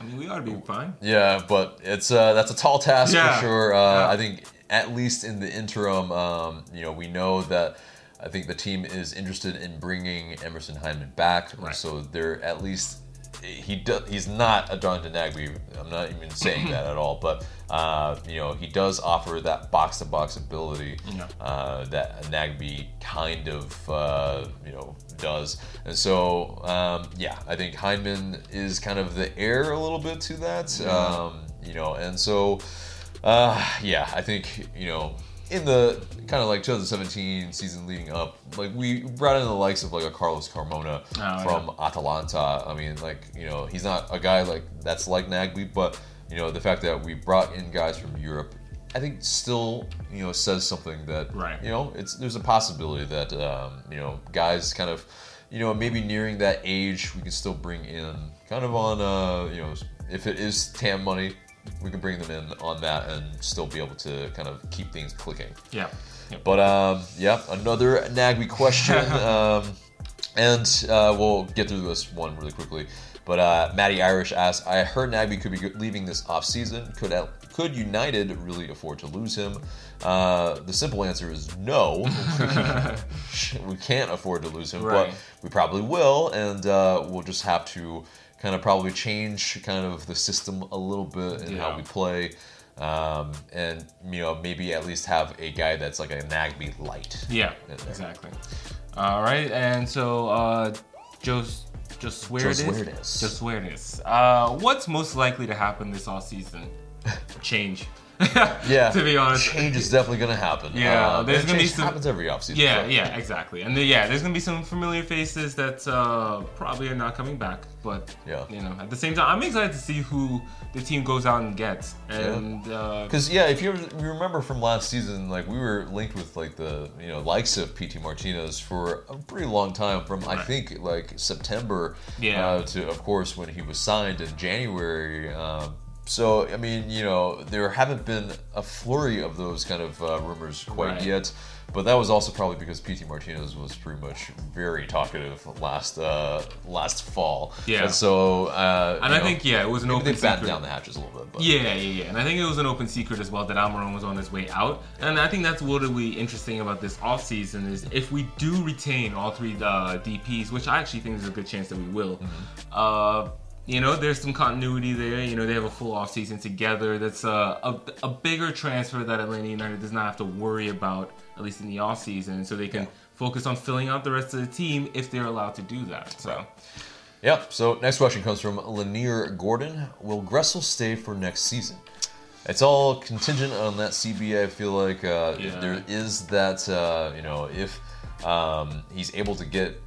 S2: I mean, we ought to be fine.
S1: Yeah, but it's uh, that's a tall task
S2: Yeah.
S1: for sure. Uh,
S2: Yeah.
S1: I think at least in the interim, um, you know, we know that I think the team is interested in bringing Emerson Hyndman back,
S2: Right.
S1: so they're at least he do, he's not a Jonathan Nagbe. I'm not even saying that at all, but uh, you know, he does offer that box to box ability
S2: Yeah.
S1: uh, that Nagbe kind of uh, you know does, and so um, yeah, I think Hyndman is kind of the heir a little bit to that, um, you know, and so uh, yeah, I think you know in the kind of like 2017 season leading up, like we brought in the likes of like a Carlos Carmona
S2: Oh,
S1: from Atalanta. I mean, like you know, he's not a guy like that's like Nagbe, but you know, the fact that we brought in guys from Europe, I think still you know says something that
S2: Right.
S1: you know it's there's a possibility that um, you know guys kind of you know maybe nearing that age we can still bring in kind of on uh, you know if it is TAM money. We can bring them in on that and still be able to kind of keep things clicking.
S2: Yeah. Yep.
S1: But um, yeah, another Nagbe question, [laughs] um, and uh, we'll get through this one really quickly. But uh, Matty Irish asks, "I heard Nagbe could be leaving this off season. Could could United really afford to lose him?" Uh, the simple answer is no. [laughs] we can't afford to lose him,
S2: Right.
S1: but we probably will, and uh, we'll just have to kind of probably change kind of the system a little bit and how we play. Um, and you know maybe at least have a guy that's like a Nagbe light.
S2: Yeah, exactly. All right, and so uh, just just swear
S1: Joe
S2: it is.
S1: Suarez.
S2: Just swear it is. Uh, what's most likely to happen this off season? [laughs] Change. [laughs]
S1: Yeah,
S2: to be honest.
S1: change is definitely gonna happen.
S2: Yeah,
S1: Uh,
S2: there's gonna be
S1: change
S2: some-
S1: happens every offseason.
S2: Yeah,
S1: so-
S2: yeah, exactly. And then, yeah, there's gonna be some familiar faces that uh, probably are not coming back. But
S1: Yeah.
S2: you know, at the same time, I'm excited to see who the team goes out and gets. And uh,
S1: Because yeah, if you, remember from last season, like we were linked with like the you know likes of Pity Martinez for a pretty long time, from I think like September
S2: Yeah.
S1: uh, to of course when he was signed in January. Um, so I mean, you know, there haven't been a flurry of those kind of uh, rumors quite
S2: Right.
S1: yet, but that was also probably because Pity Martinez was pretty much very talkative last uh, last fall.
S2: Yeah.
S1: and so uh,
S2: and I
S1: know,
S2: think yeah, it was an open
S1: they
S2: secret.
S1: down the hatches a little bit. But
S2: Yeah, yeah, yeah. And I think it was an open secret as well that Almiron was on his way out. And I think that's what be interesting about this offseason is if we do retain all three uh, DPs, which I actually think there's a good chance that we will. Uh, you know, there's some continuity there. You know, they have a full offseason together. That's a, a, a bigger transfer that Atlanta United does not have to worry about, at least in the offseason. So they can focus on filling out the rest of the team if they're allowed to do that. So,
S1: yeah. So next question comes from Lanier Gordon. Will Gressel stay for next season? It's all contingent on that CBA. I feel like uh,
S2: Yeah.
S1: if there is that, uh, you know, if um, he's able to get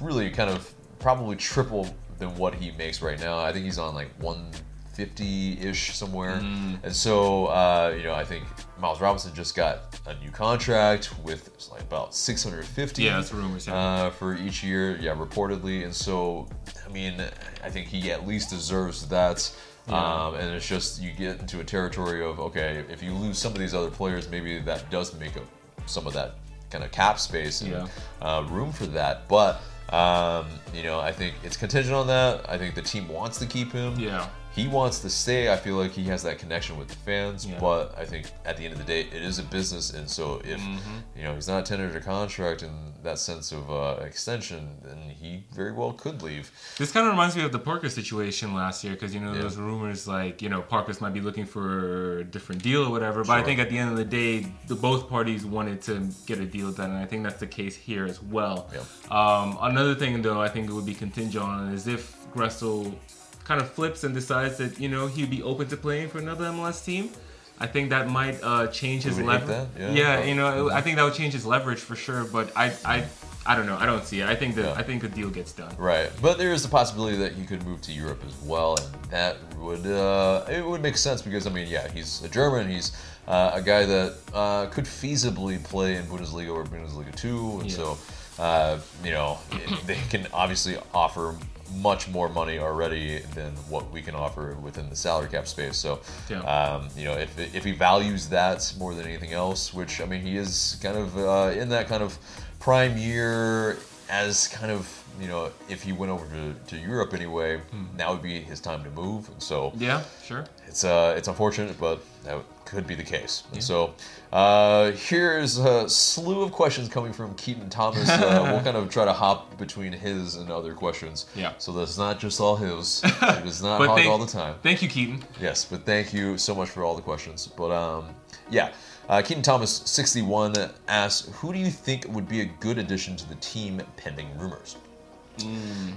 S1: really kind of probably triple than what he makes right now. I think he's on like one fifty ish somewhere. And so, uh, you know, I think Miles Robinson just got a new contract with like about 650
S2: Yeah, that's rumors, yeah.
S1: uh, for each year. Yeah, reportedly. And so, I mean, I think he at least deserves that. Um, and it's just you get into a territory of okay, if you lose some of these other players, maybe that does make up some of that kind of cap space and
S2: Yeah.
S1: uh, room for that. But um, you know, I think it's contingent on that. I think the team wants to keep him.
S2: Yeah.
S1: He wants to stay. I feel like he has that connection with the fans,
S2: Yeah.
S1: but I think at the end of the day, it is a business, and so if
S2: Mm-hmm.
S1: you know he's not tendered a contract in that sense of uh, extension, then he very well could leave.
S2: This kind of reminds me of the Parkhurst situation last year because you know
S1: Yeah.
S2: those rumors like you know Parkhurst might be looking for a different deal or whatever. But I think at the end of the day, the both parties wanted to get a deal done, and I think that's the case here as well.
S1: Yeah.
S2: Um, another thing though, I think it would be contingent on is if Gressel kind of flips and decides that you know he'd be open to playing for another MLS team. I think that might uh, change his leverage.
S1: that, yeah.
S2: you know, I think that would change his leverage for sure. But I, I, I don't know. I don't see it. I think that
S1: Yeah.
S2: I think the deal gets done.
S1: Right, but there is the possibility that he could move to Europe as well, and that would uh, it would make sense because I mean, yeah, he's a German. He's uh, a guy that uh, could feasibly play in Bundesliga or Bundesliga two, and
S2: Yeah.
S1: so uh, you know they can obviously offer much more money already than what we can offer within the salary cap space. So,
S2: Yeah.
S1: um, you know, if, if he values that more than anything else, which I mean, he is kind of uh, in that kind of prime year as kind of you know, if he went over to, to Europe anyway, now would be his time to move. And so
S2: Yeah, sure.
S1: it's uh, it's unfortunate, but that could be the case. And so uh, here's a slew of questions coming from Keaton Thomas. Uh, [laughs] we'll kind of try to hop between his and other questions.
S2: Yeah.
S1: So that's not just all his. [laughs] It does not hog
S2: thank,
S1: all the time.
S2: Thank you, Keaton.
S1: Yes, but thank you so much for all the questions. But um, yeah, uh, Keaton Thomas, 61, asks, who do you think would be a good addition to the team pending rumors?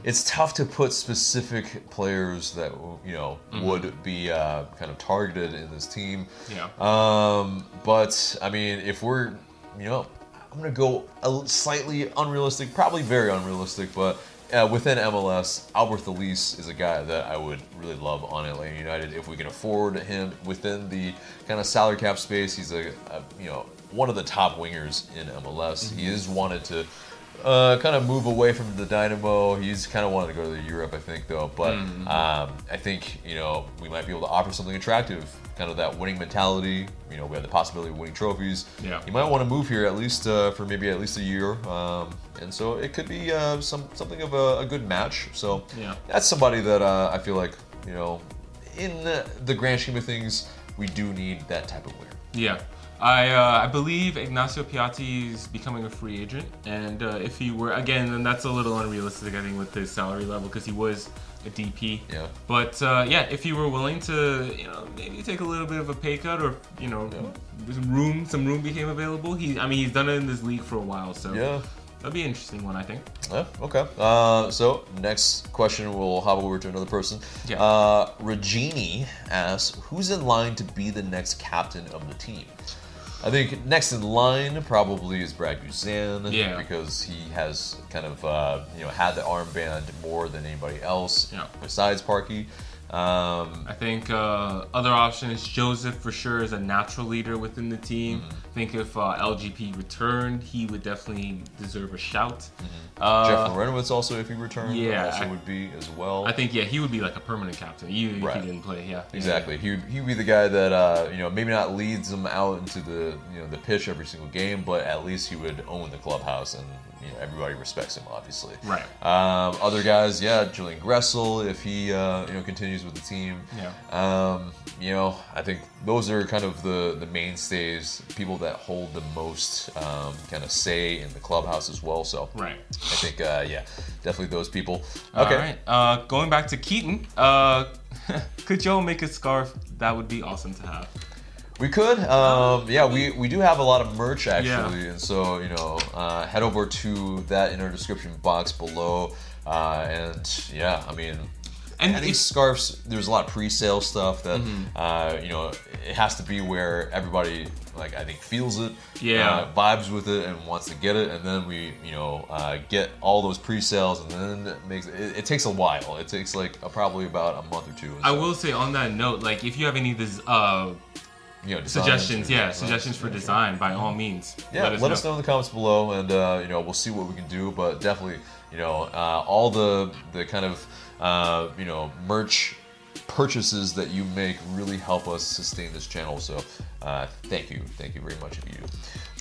S1: It's tough to put specific players that you know would be uh, kind of targeted in this team.
S2: Yeah.
S1: Um, but I mean, if we're, you know, I'm gonna go a slightly unrealistic, probably very unrealistic, but uh, within MLS, Alberth Elis is a guy that I would really love on Atlanta United if we can afford him within the kind of salary cap space. He's a, a you know one of the top wingers in MLS. He is wanted to uh, kind of move away from the Dynamo. He's kind of wanted to go to Europe, I think, though. But
S2: Mm-hmm.
S1: um, I think you know we might be able to offer something attractive, kind of that winning mentality. You know, we have the possibility of winning trophies.
S2: Yeah.
S1: You might want to move here at least uh, for maybe at least a year, um, and so it could be uh, some something of a, a good match. So
S2: Yeah.
S1: that's somebody that uh, I feel like you know, in the grand scheme of things, we do need that type of winger.
S2: Yeah. I, uh, I believe Ignacio Piatti is becoming a free agent, and uh, if he were again, then that's a little unrealistic, I think, with his salary level because he was a DP.
S1: Yeah.
S2: But uh, yeah, if he were willing to, you know, maybe take a little bit of a pay cut, or you know, some room, some room became available. He, I mean, he's done it in this league for a while, so
S1: Yeah.
S2: that'd be an interesting one, I think.
S1: Yeah, okay. Uh, so next question, we'll hop over to another person.
S2: Yeah.
S1: Uh, Regini asks, "Who's in line to be the next captain of the team?" I think next in line probably is Brad Guzan.
S2: Yeah.
S1: Because he has kind of uh, you know had the armband more than anybody else
S2: Yeah.
S1: besides Parky. Um,
S2: I think uh, other option is Joseph for sure is a natural leader within the team.
S1: Mm-hmm.
S2: I think if uh, LGP returned, he would definitely deserve a shout. Uh,
S1: Jeff Larentowicz also, if he returned,
S2: yeah,
S1: also
S2: I-
S1: would be as well.
S2: I think yeah, he would be like a permanent captain, even if
S1: Right.
S2: he didn't play. Yeah,
S1: Exactly. He would, he would be the guy that uh, you know maybe not leads them out into the you know the pitch every single game, but at least he would own the clubhouse and you know everybody respects him obviously.
S2: Right.
S1: Um, other guys, yeah, Julian Gressel if he uh, you know continues with the team.
S2: Yeah.
S1: Um, you know, I think those are kind of the the mainstays, people that hold the most um, kind of say in the clubhouse as well. So
S2: Right.
S1: I think uh, yeah, definitely those people. Okay.
S2: right. Uh, going back to Keaton, uh, [laughs] could Joe make a scarf? That would be awesome to have.
S1: We could. Um, yeah, we, we do have a lot of merch actually,
S2: Yeah.
S1: and so you know, uh, head over to that in our description box below, uh, and yeah, I mean,
S2: And
S1: I think
S2: if-
S1: scarves. There's a lot of pre-sale stuff that
S2: Mm-hmm.
S1: uh, you know it has to be where everybody like I think feels it,
S2: Yeah.
S1: uh, vibes with it, and wants to get it, and then we you know uh, get all those pre-sales, and then it makes it, it takes a while. It takes like probably about a month or two.
S2: I
S1: so,
S2: will say on that note, like if you have any of this, uh,
S1: you know
S2: suggestions, yeah, suggestions for design, by all means,
S1: Yeah, let, us know. in the comments below, and uh, you know we'll see what we can do. But definitely, you know, uh, all the the kind of uh, you know merch purchases that you make really help us sustain this channel. So uh, thank you, thank you very much if you do.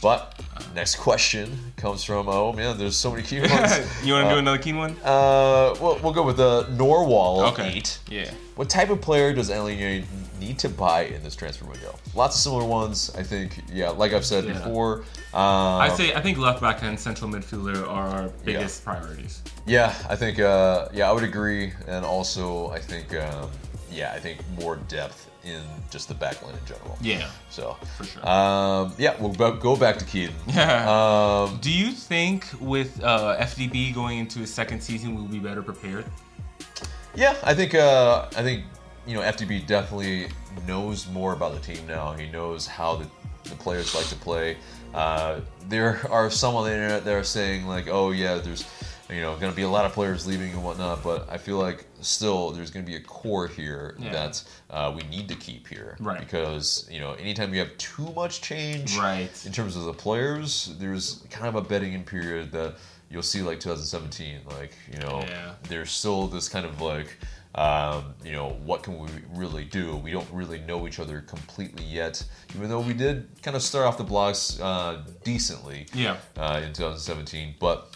S1: But next question comes from oh man, there's so many key ones. [laughs]
S2: you want to
S1: Uh,
S2: do another keen one?
S1: Uh, well, we'll go with the Norwal
S2: Okay.
S1: eight.
S2: Yeah.
S1: What type of player does LA need to buy in this transfer window? Lots of similar ones, I think. Yeah, like I've said
S2: Yeah.
S1: before. Um,
S2: I say I think left back and central midfielder are our biggest priorities.
S1: Yeah, I think. Uh, yeah, I would agree, and also I think. Um, yeah, I think more depth in just the backline in general.
S2: Yeah.
S1: So
S2: For sure.
S1: Um, yeah, we'll go- go back to Keaton. [laughs]
S2: Yeah.
S1: Um,
S2: Do you think with uh, FDB going into his second season, we'll be better prepared?
S1: yeah, I think. Uh, I think you know FDB definitely knows more about the team now. He knows how the, the players like to play. Uh, there are some on the internet that are saying like, oh yeah, there's you know going to be a lot of players leaving and whatnot, but I feel like still there's going to be a core here
S2: Yeah.
S1: that uh, we need to keep here,
S2: Right.
S1: Because you know anytime you have too much change,
S2: Right.
S1: in terms of the players, there's kind of a betting in period that you'll see like 2017. Like, you know,
S2: Yeah.
S1: there's still this kind of like, um, you know, what can we really do? We don't really know each other completely yet, even though we did kind of start off the blocks uh, decently
S2: Yeah.
S1: uh, in 2017. But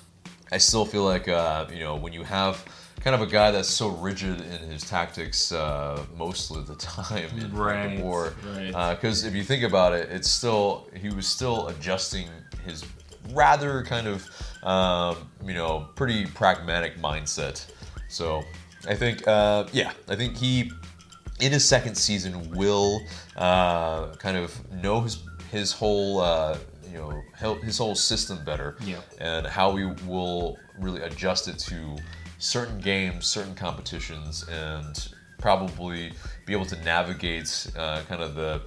S1: I still feel like, uh, you know, when you have kind of a guy that's so rigid in his tactics uh, most of the [laughs] time in
S2: Right,
S1: the war,
S2: right.
S1: because if you think about it, it's still he was still adjusting his rather kind of um, you know pretty pragmatic mindset. So I think uh, yeah, I think he in his second season will uh, kind of know his his whole uh, you know hel- his whole system better
S2: Yeah.
S1: and how we will really adjust it to certain games, certain competitions, and probably be able to navigate uh, kind of the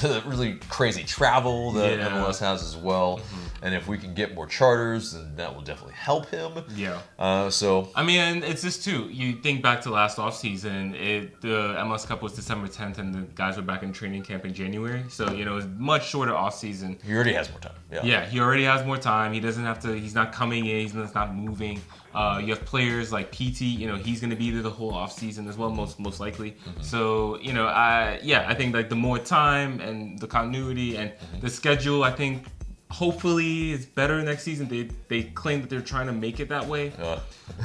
S1: the really crazy travel that
S2: Yeah.
S1: MLS has as well. And if we can get more charters, then that will definitely help him.
S2: Yeah.
S1: Uh, so
S2: I mean, and it's just too. You think back to last offseason, it the MLS Cup was December 10th, and the guys were back in training camp in January. So you know, it's much shorter offseason.
S1: he already has more time. Yeah.
S2: Yeah, he already has more time. He doesn't have to. He's not coming in. He's not moving. Uh, you have players like PT. You know, he's going to be there the whole off season as well, most most likely. So you know, I yeah, I think like the more time and the continuity and the schedule, I think hopefully is better next season. They they claim that they're trying to make it that way.
S1: Uh,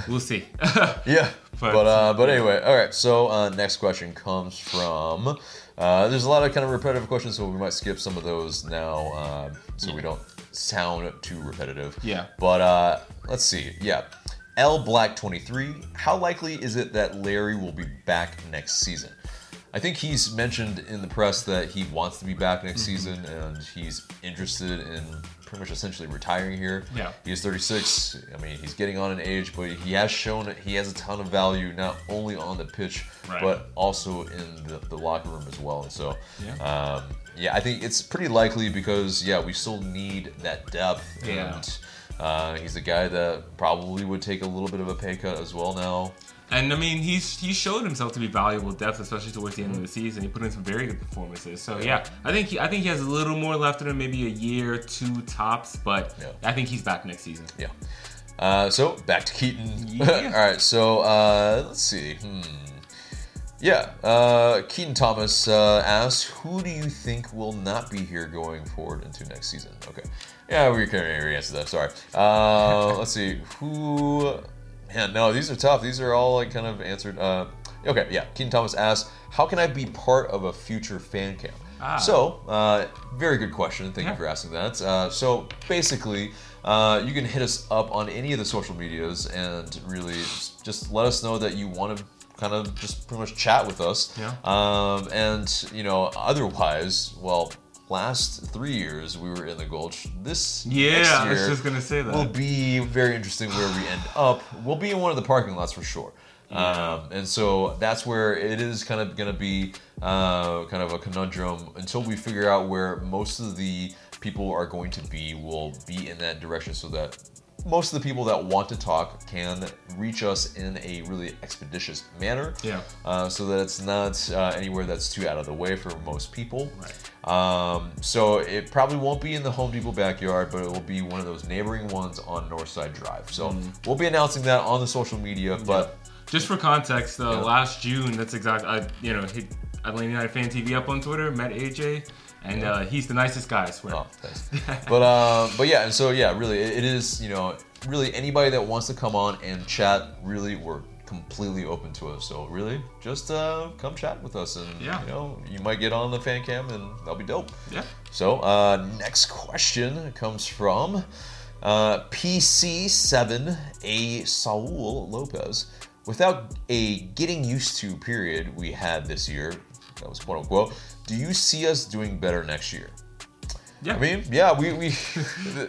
S2: We'll see. [laughs] [laughs]
S1: Yeah,
S2: But-
S1: but uh, but anyway, all right. So uh, next question comes from. Uh, there's a lot of kind of repetitive questions, so we might skip some of those now, uh, so we don't sound too repetitive.
S2: Yeah.
S1: But uh, let's see. Yeah, L Black 23. How likely is it that Larry will be back next season? I think he's mentioned in the press that he wants to be back next
S2: Mm-hmm.
S1: season, and he's interested in pretty much essentially retiring here.
S2: Yeah.
S1: He is 36. I mean, he's getting on in age, but he has shown that he has a ton of value not only on the pitch,
S2: Right.
S1: but also in the, the locker room as well. And so,
S2: Yeah.
S1: um, yeah, I think it's pretty likely because, yeah, we still need that depth.
S2: Yeah.
S1: And uh, he's a guy that probably would take a little bit of a pay cut as well now.
S2: And I mean, he's he showed himself to be valuable depth, especially towards the end of the season. He put in some very good performances. So yeah, I think he, I think he has a little more left in him, maybe a year, two tops. But
S1: Yeah.
S2: I think he's back next season.
S1: Yeah. Uh, so back to Keaton.
S2: Yeah. [laughs]
S1: All right. So uh, let's see. Hmm. Yeah. Uh, Keaton Thomas uh, asks, "Who do you think will not be here going forward into next season?" Okay. Yeah, we can already answer that. Sorry. Uh, let's see. Who? Man, no. These are tough. These are all like kind of answered. Uh, okay. Yeah. Keaton Thomas asks, "How can I be part of a future fan camp?"
S2: Ah.
S1: So, uh, very good question. Thank
S2: Yeah.
S1: you for asking that. Uh, so, basically, uh, you can hit us up on any of the social medias and really just, just let us know that you want to kind of just pretty much chat with us.
S2: Yeah.
S1: Um, and, you know, otherwise, well, last three years we were in the Gulch. This
S2: Yeah,
S1: next
S2: I was just gonna say that.
S1: will be very interesting where we end up. We'll be in one of the parking lots for sure. Um, and so that's where it is kind of going to be uh, kind of a conundrum until we figure out where most of the people are going to be. Will be in that direction so that most of the people that want to talk can reach us in a really expeditious manner.
S2: Yeah.
S1: Uh, so that it's not uh, anywhere that's too out of the way for most people.
S2: Right.
S1: Um, so it probably won't be in the Home Depot backyard, but it will be one of those neighboring ones on Northside Drive. So
S2: Mm-hmm.
S1: we'll be announcing that on the social media. But
S2: Just for context, uh,
S1: Yeah.
S2: last June, that's exactly, I, you know, hit Atlanta United Fan TV up on Twitter, met AJ, and uh, he's the nicest guy, I swear.
S1: Oh, thanks. but um, but yeah, and so yeah, really, it, it is you know really anybody that wants to come on and chat, really, we're completely open to us. So really, just uh, come chat with us, and
S2: Yeah.
S1: you know, you might get on the fan cam, and that'll be dope.
S2: Yeah.
S1: So uh, next question comes from uh, PC7A Saul Lopez. Without a getting used to period we had this year, that was quote unquote. Do you see us doing better next year?
S2: Yeah.
S1: I mean, yeah, we, we [laughs]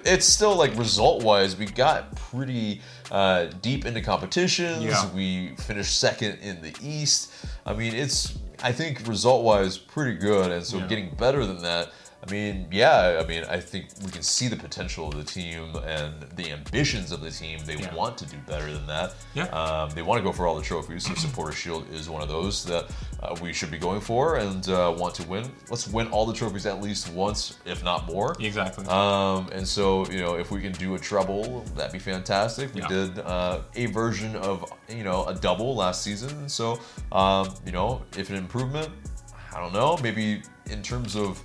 S1: it's still like result wise, we got pretty uh, deep into competitions.
S2: Yeah.
S1: We finished second in the East. I mean, it's I think result wise pretty good, and so
S2: Yeah.
S1: getting better than that. I mean, yeah, I mean, I think we can see the potential of the team and the ambitions of the team. They
S2: Yeah.
S1: want to do better than that.
S2: Yeah.
S1: Um, they want to go for all the trophies. So Supporter Shield is one of those that uh, we should be going for and uh, want to win. Let's win all the trophies at least once, if not more.
S2: Exactly.
S1: Um, and so, you know, if we can do a treble, that'd be fantastic. We
S2: Yeah.
S1: did uh, a version of, you know, a double last season. So, um, you know, if an improvement, I don't know, maybe in terms of,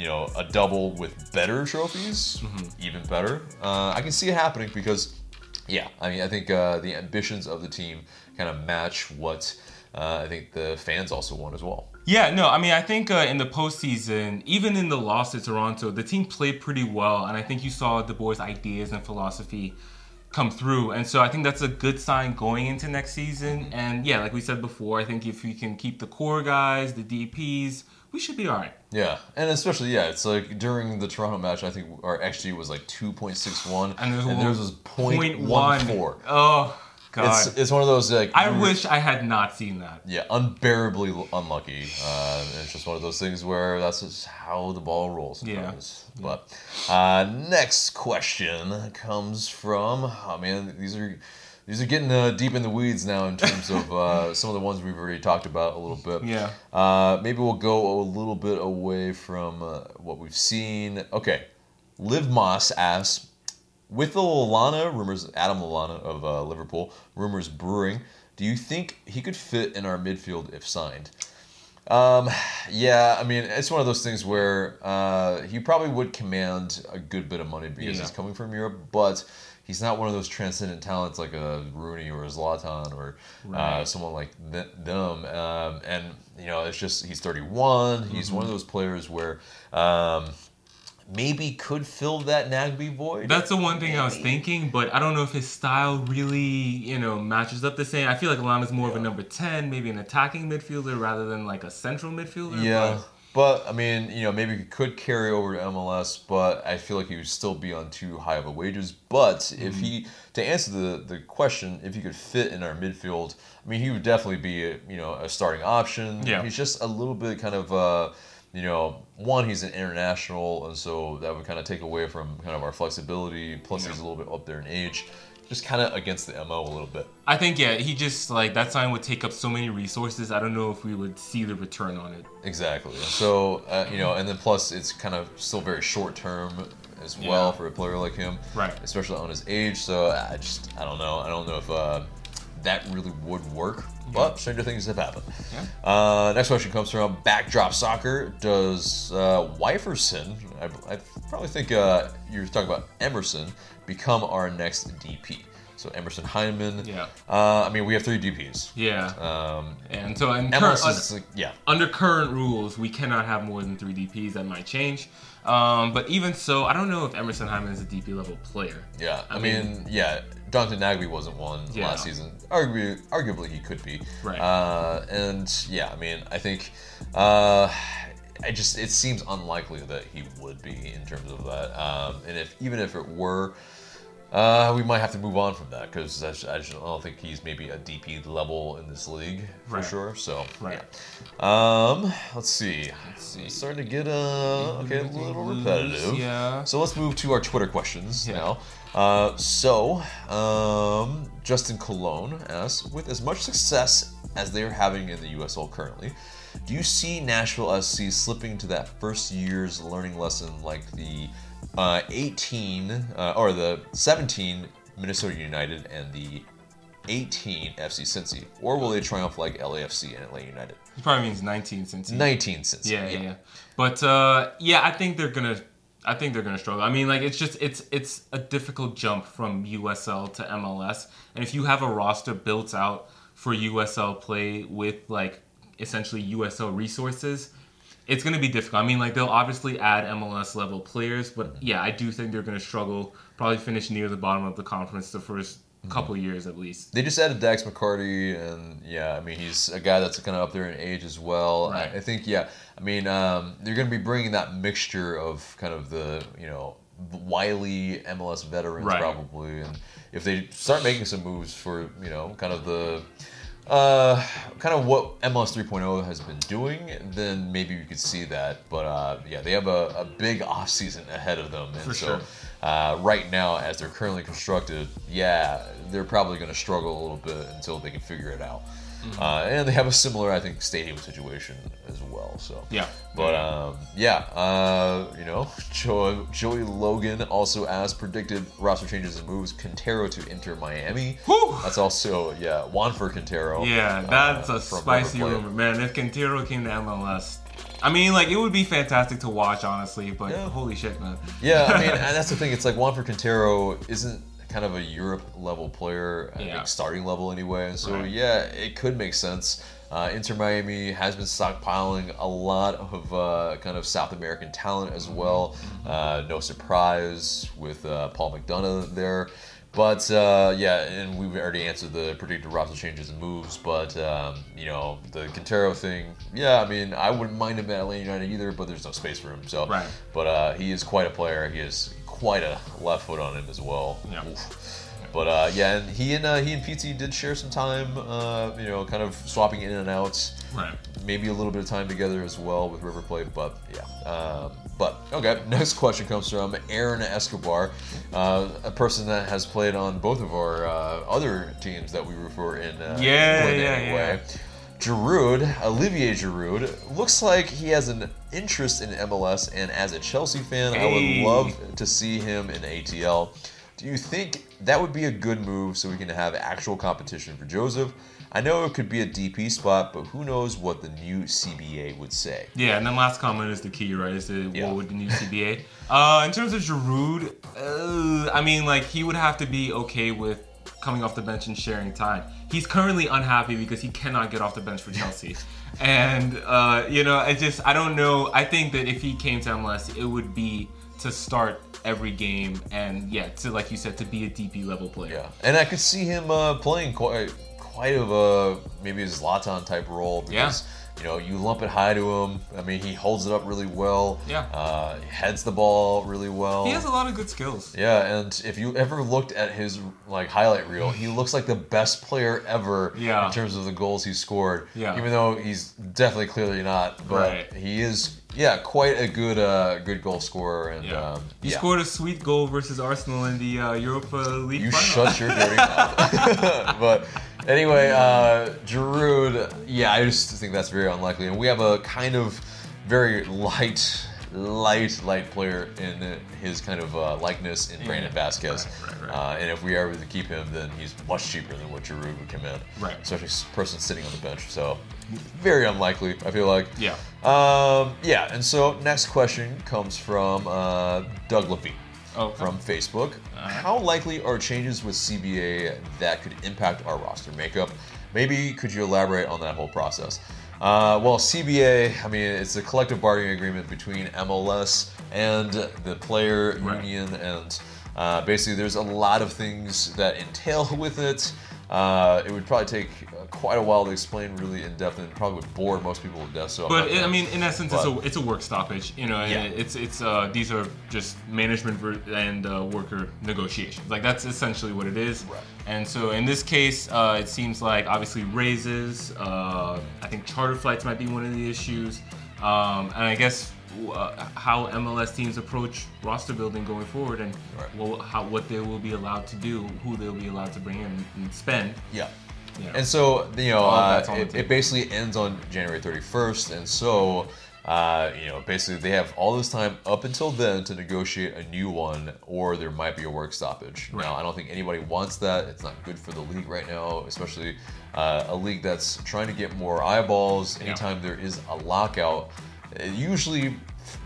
S1: you know, a double with better trophies,
S2: Mm-hmm.
S1: even better. Uh, I can see it happening because, yeah, I mean, I think uh, the ambitions of the team kind of match what uh, I think the fans also want as well.
S2: Yeah, no, I mean, I think uh, in the postseason, even in the loss to Toronto, the team played pretty well, and I think you saw the boys' ideas and philosophy come through, and so I think that's a good sign going into next season. And yeah, like we said before, I think if we can keep the core guys, the DPS, we should be all right.
S1: Yeah, and especially yeah, it's like during the Toronto match, I think our XG was like two point six one,
S2: And there's a
S1: theirs
S2: little
S1: was point one four.
S2: Oh god,
S1: It's it's one of those like
S2: I wish I had not seen that.
S1: yeah unbearably unlucky. Uh, it's just one of those things where that's just how the ball rolls.
S2: Yeah.
S1: sometimes. But uh, next question comes from oh man, these are. These are getting uh, deep in the weeds now in terms of uh, [laughs] some of the ones we've already talked about a little bit.
S2: Yeah.
S1: Uh, maybe we'll go a little bit away from uh, what we've seen. Okay. Liv Moss asks, with the Lallana rumors, Adam Lallana of uh, Liverpool, rumors brewing, do you think he could fit in our midfield if signed? Um, yeah, I mean, it's one of those things where uh, he probably would command a good bit of money because
S2: Yeah.
S1: he's coming from Europe, but he's not one of those transcendent talents like a Rooney or a Zlatan or uh, someone like th- them. Um, and you know, it's just he's 31. He's
S2: Mm-hmm.
S1: one of those players where um, maybe could fill that Nagbe void.
S2: That's the one thing I was thinking, but I don't know if his style really, you know, matches up the same. I feel like Lallana's more of a number 10, maybe an attacking midfielder rather than like a central midfielder.
S1: Yeah.
S2: but-
S1: But I mean, you know, maybe he could carry over to MLS, but I feel like he would still be on too high of a wages. But if
S2: Mm-hmm.
S1: he, to answer the the question, if he could fit in our midfield, I mean, he would definitely be, a, you know, a starting option.
S2: Yeah.
S1: He's just a little bit kind of, uh, you know, one, he's an international, and so that would kind of take away from kind of our flexibility. Plus,
S2: Yeah.
S1: he's a little bit up there in age, just kind of against the mo a little bit.
S2: I think, yeah, he just, like, that sign would take up so many resources. I don't know if we would see the return on it.
S1: Exactly. So uh, you know, and then plus it's kind of still very short term as well
S2: Yeah.
S1: for a player like him,
S2: Right.
S1: Especially on his age. So I just I don't know. I don't know if uh, that really would work. But stranger things have happened.
S2: Yeah.
S1: Uh, next question comes from Backdrop Soccer. Does uh, Wiferson, I, I probably think uh, you're talking about Emerson, become our next DP? So Emerson Hyndman.
S2: Yeah.
S1: Uh, I mean, we have three DPs.
S2: Yeah.
S1: Um,
S2: and so, in current,
S1: is like, yeah.
S2: under current rules, we cannot have more than three DPs. That might change. Um, but even so, I don't know if Emerson Hyndman is a DP level player.
S1: Yeah, I,
S2: I
S1: mean,
S2: mean-
S1: yeah, Jonathan Nagbe wasn't one
S2: Yeah.
S1: last season. Arguably, arguably he could be.
S2: Right.
S1: Uh, and yeah, I mean, I think, uh, I just it seems unlikely that he would be in terms of that. Um, and if even if it were, Uh, we might have to move on from that because I, I, just- don't think he's maybe a DP level in this league for
S2: Right.
S1: sure. So
S2: Right.
S1: yeah. Um, let's see. Let's see. It's starting to get uh okay a little repetitive.
S2: Yeah.
S1: So let's move to our Twitter questions
S2: Yeah.
S1: now. Uh, so um, Justin Cologne asks, with as much success as they are having in the USL currently, do you see Nashville SC slipping to that first year's learning lesson like the uh, 18 uh, or the 17 Minnesota United and the 18 FC Cincy, or will they triumph like LAFC and LA United?
S2: He probably means 19 since he
S1: 19 Cincy.
S2: Yeah, yeah, yeah. But uh, yeah, I think they're gonna. I think they're gonna struggle. I mean, like it's just it's it's a difficult jump from USL to MLS, and if you have a roster built out for USL play with like essentially USL resources, it's gonna be difficult. I mean, like they'll obviously add MLS level players, but yeah, I do think they're gonna struggle. Probably finish near the bottom of the conference the 1st couple years at least.
S1: They just added Dax McCarty, and yeah, I mean he's a guy that's kind of up there in age as well.
S2: Right.
S1: I, I think yeah, I mean um, they're going to be bringing that mixture of kind of the you know wily MLS veterans
S2: Right.
S1: probably, and if they start making some moves for you know kind of the uh, kind of what MLS 3.0 has been doing, then maybe we could see that. But uh, yeah, they have a, a big offseason ahead of them. And
S2: For
S1: so
S2: sure.
S1: Uh, right now, as they're currently constructed, yeah, they're probably going to struggle a little bit until they can figure it out.
S2: Mm-hmm.
S1: Uh, and they have a similar, I think, stadium situation as well. So
S2: Yeah.
S1: but um, yeah, uh, you know, Joey, Joey Logan also asked predicted roster changes and moves. Quintero to Inter Miami. That's also yeah, Juan Fer Quintero.
S2: Yeah,
S1: uh,
S2: that's a spicy rumor, man. If Quintero came to MLS, I mean, like it would be fantastic to watch, honestly. But
S1: Yeah.
S2: holy shit, man.
S1: Yeah, I mean, [laughs] and that's the thing. It's like Juan Fer Quintero isn't kind of a Europe level player, I
S2: Yeah.
S1: think starting level anyway. So
S2: Right.
S1: yeah, it could make sense. Uh, Inter Miami has been stockpiling a lot of uh, kind of South American talent as well. Uh, no surprise with uh, Paul McDonough there. But uh, yeah, and we've already answered the predicted roster changes and moves. But um, you know the Quintero thing, yeah, I mean I wouldn't mind him at LA United either, but there's no space for him. So,
S2: Right.
S1: but uh, he is quite a player. He has quite a left foot on him as well.
S2: Yeah.
S1: But uh, yeah, and he and uh, he and PT did share some time. Uh, you know, kind of swapping in and out.
S2: Right.
S1: Maybe a little bit of time together as well with River Plate. But yeah. Um, but okay, [laughs] next question comes from Aaron Escobar, uh, a person that has played on both of our uh, other teams that we refer in. Uh,
S2: Yeah,
S1: in
S2: yeah,
S1: any
S2: yeah.
S1: Giroud, Olivier Giroud, looks like he has an interest in MLS, and as a Chelsea fan, I would love to see him in ATL. Do you think that would be a good move so we can have actual competition for Joseph? I know it could be a DP spot, but who knows what the new CBA would say?
S2: Yeah, and then last comment is the key, right? Is the
S1: Yeah.
S2: what would the new CBA? uh, in terms of Giroud, uh, I mean, like he would have to be okay with coming off the bench and sharing time. He's currently unhappy because he cannot get off the bench for Chelsea, [laughs] and uh, you know, I just I don't know. I think that if he came to MLS, it would be to start every game and yeah, to like you said, to be a DP level player.
S1: Yeah, and I could see him uh, playing quite quite of a maybe a Zlatan type role because you know you lump it high to him. I mean, he holds it up really well.
S2: Yeah.
S1: uh, heads the ball really well.
S2: He has a lot of good skills.
S1: Yeah, and if you ever looked at his like highlight reel, he [sighs] looks like the best player ever
S2: Yeah.
S1: in terms of the goals he scored.
S2: Yeah.
S1: Even though he's definitely clearly not, but
S2: Right.
S1: he is yeah, quite a good uh good goal scorer and
S2: Yeah.
S1: um,
S2: he
S1: yeah.
S2: scored a sweet goal versus Arsenal in the uh, Europa League
S1: You
S2: final.
S1: shut your dirty mouth. [laughs] but anyway, uh, Giroud, yeah, I just think that's very unlikely. And we have a kind of very light, light, light player in his kind of uh, likeness in Brandon Vazquez.
S2: Right, right, right.
S1: Uh, and if we are able to keep him, then he's much cheaper than what Giroud would command.
S2: Right.
S1: Especially a person sitting on the bench. So very unlikely, I feel like.
S2: Yeah.
S1: Um, yeah, and so next question comes from uh, Doug Levine
S2: Oh,
S1: from Facebook.
S2: Uh-huh.
S1: How likely are changes with CBA that could impact our roster makeup? Maybe could you elaborate on that whole process? Uh, well, CBA, I mean, it's a collective bargaining agreement between MLS and the player
S2: Right.
S1: union, and uh, basically, there's a lot of things that entail [laughs] with it. Uh, it would probably take uh, quite a while to explain really in depth, and probably would bore most people to death. So,
S2: But it, I mean, in essence, it's a it's a work stoppage, you know,
S1: Yeah.
S2: it's it's uh, these are just management and uh, worker negotiations. Like that's essentially what it is.
S1: Right.
S2: And so in this case, uh, it seems like obviously raises. Uh, I think charter flights might be one of the issues, um, and I guess uh, how MLS teams approach roster building going forward, and
S1: Right.
S2: well, how what they will be allowed to do, who they'll be allowed to bring in and spend.
S1: yeah.
S2: Yeah.
S1: And so, you know, uh,
S2: that's on the
S1: it, it basically ends on January 31st. And so, uh, you know, basically they have all this time up until then to negotiate a new one, or there might be a work stoppage. Now, I don't think anybody wants that. It's not good for the league right now, especially uh, a league that's trying to get more eyeballs. Anytime there is a lockout, it usually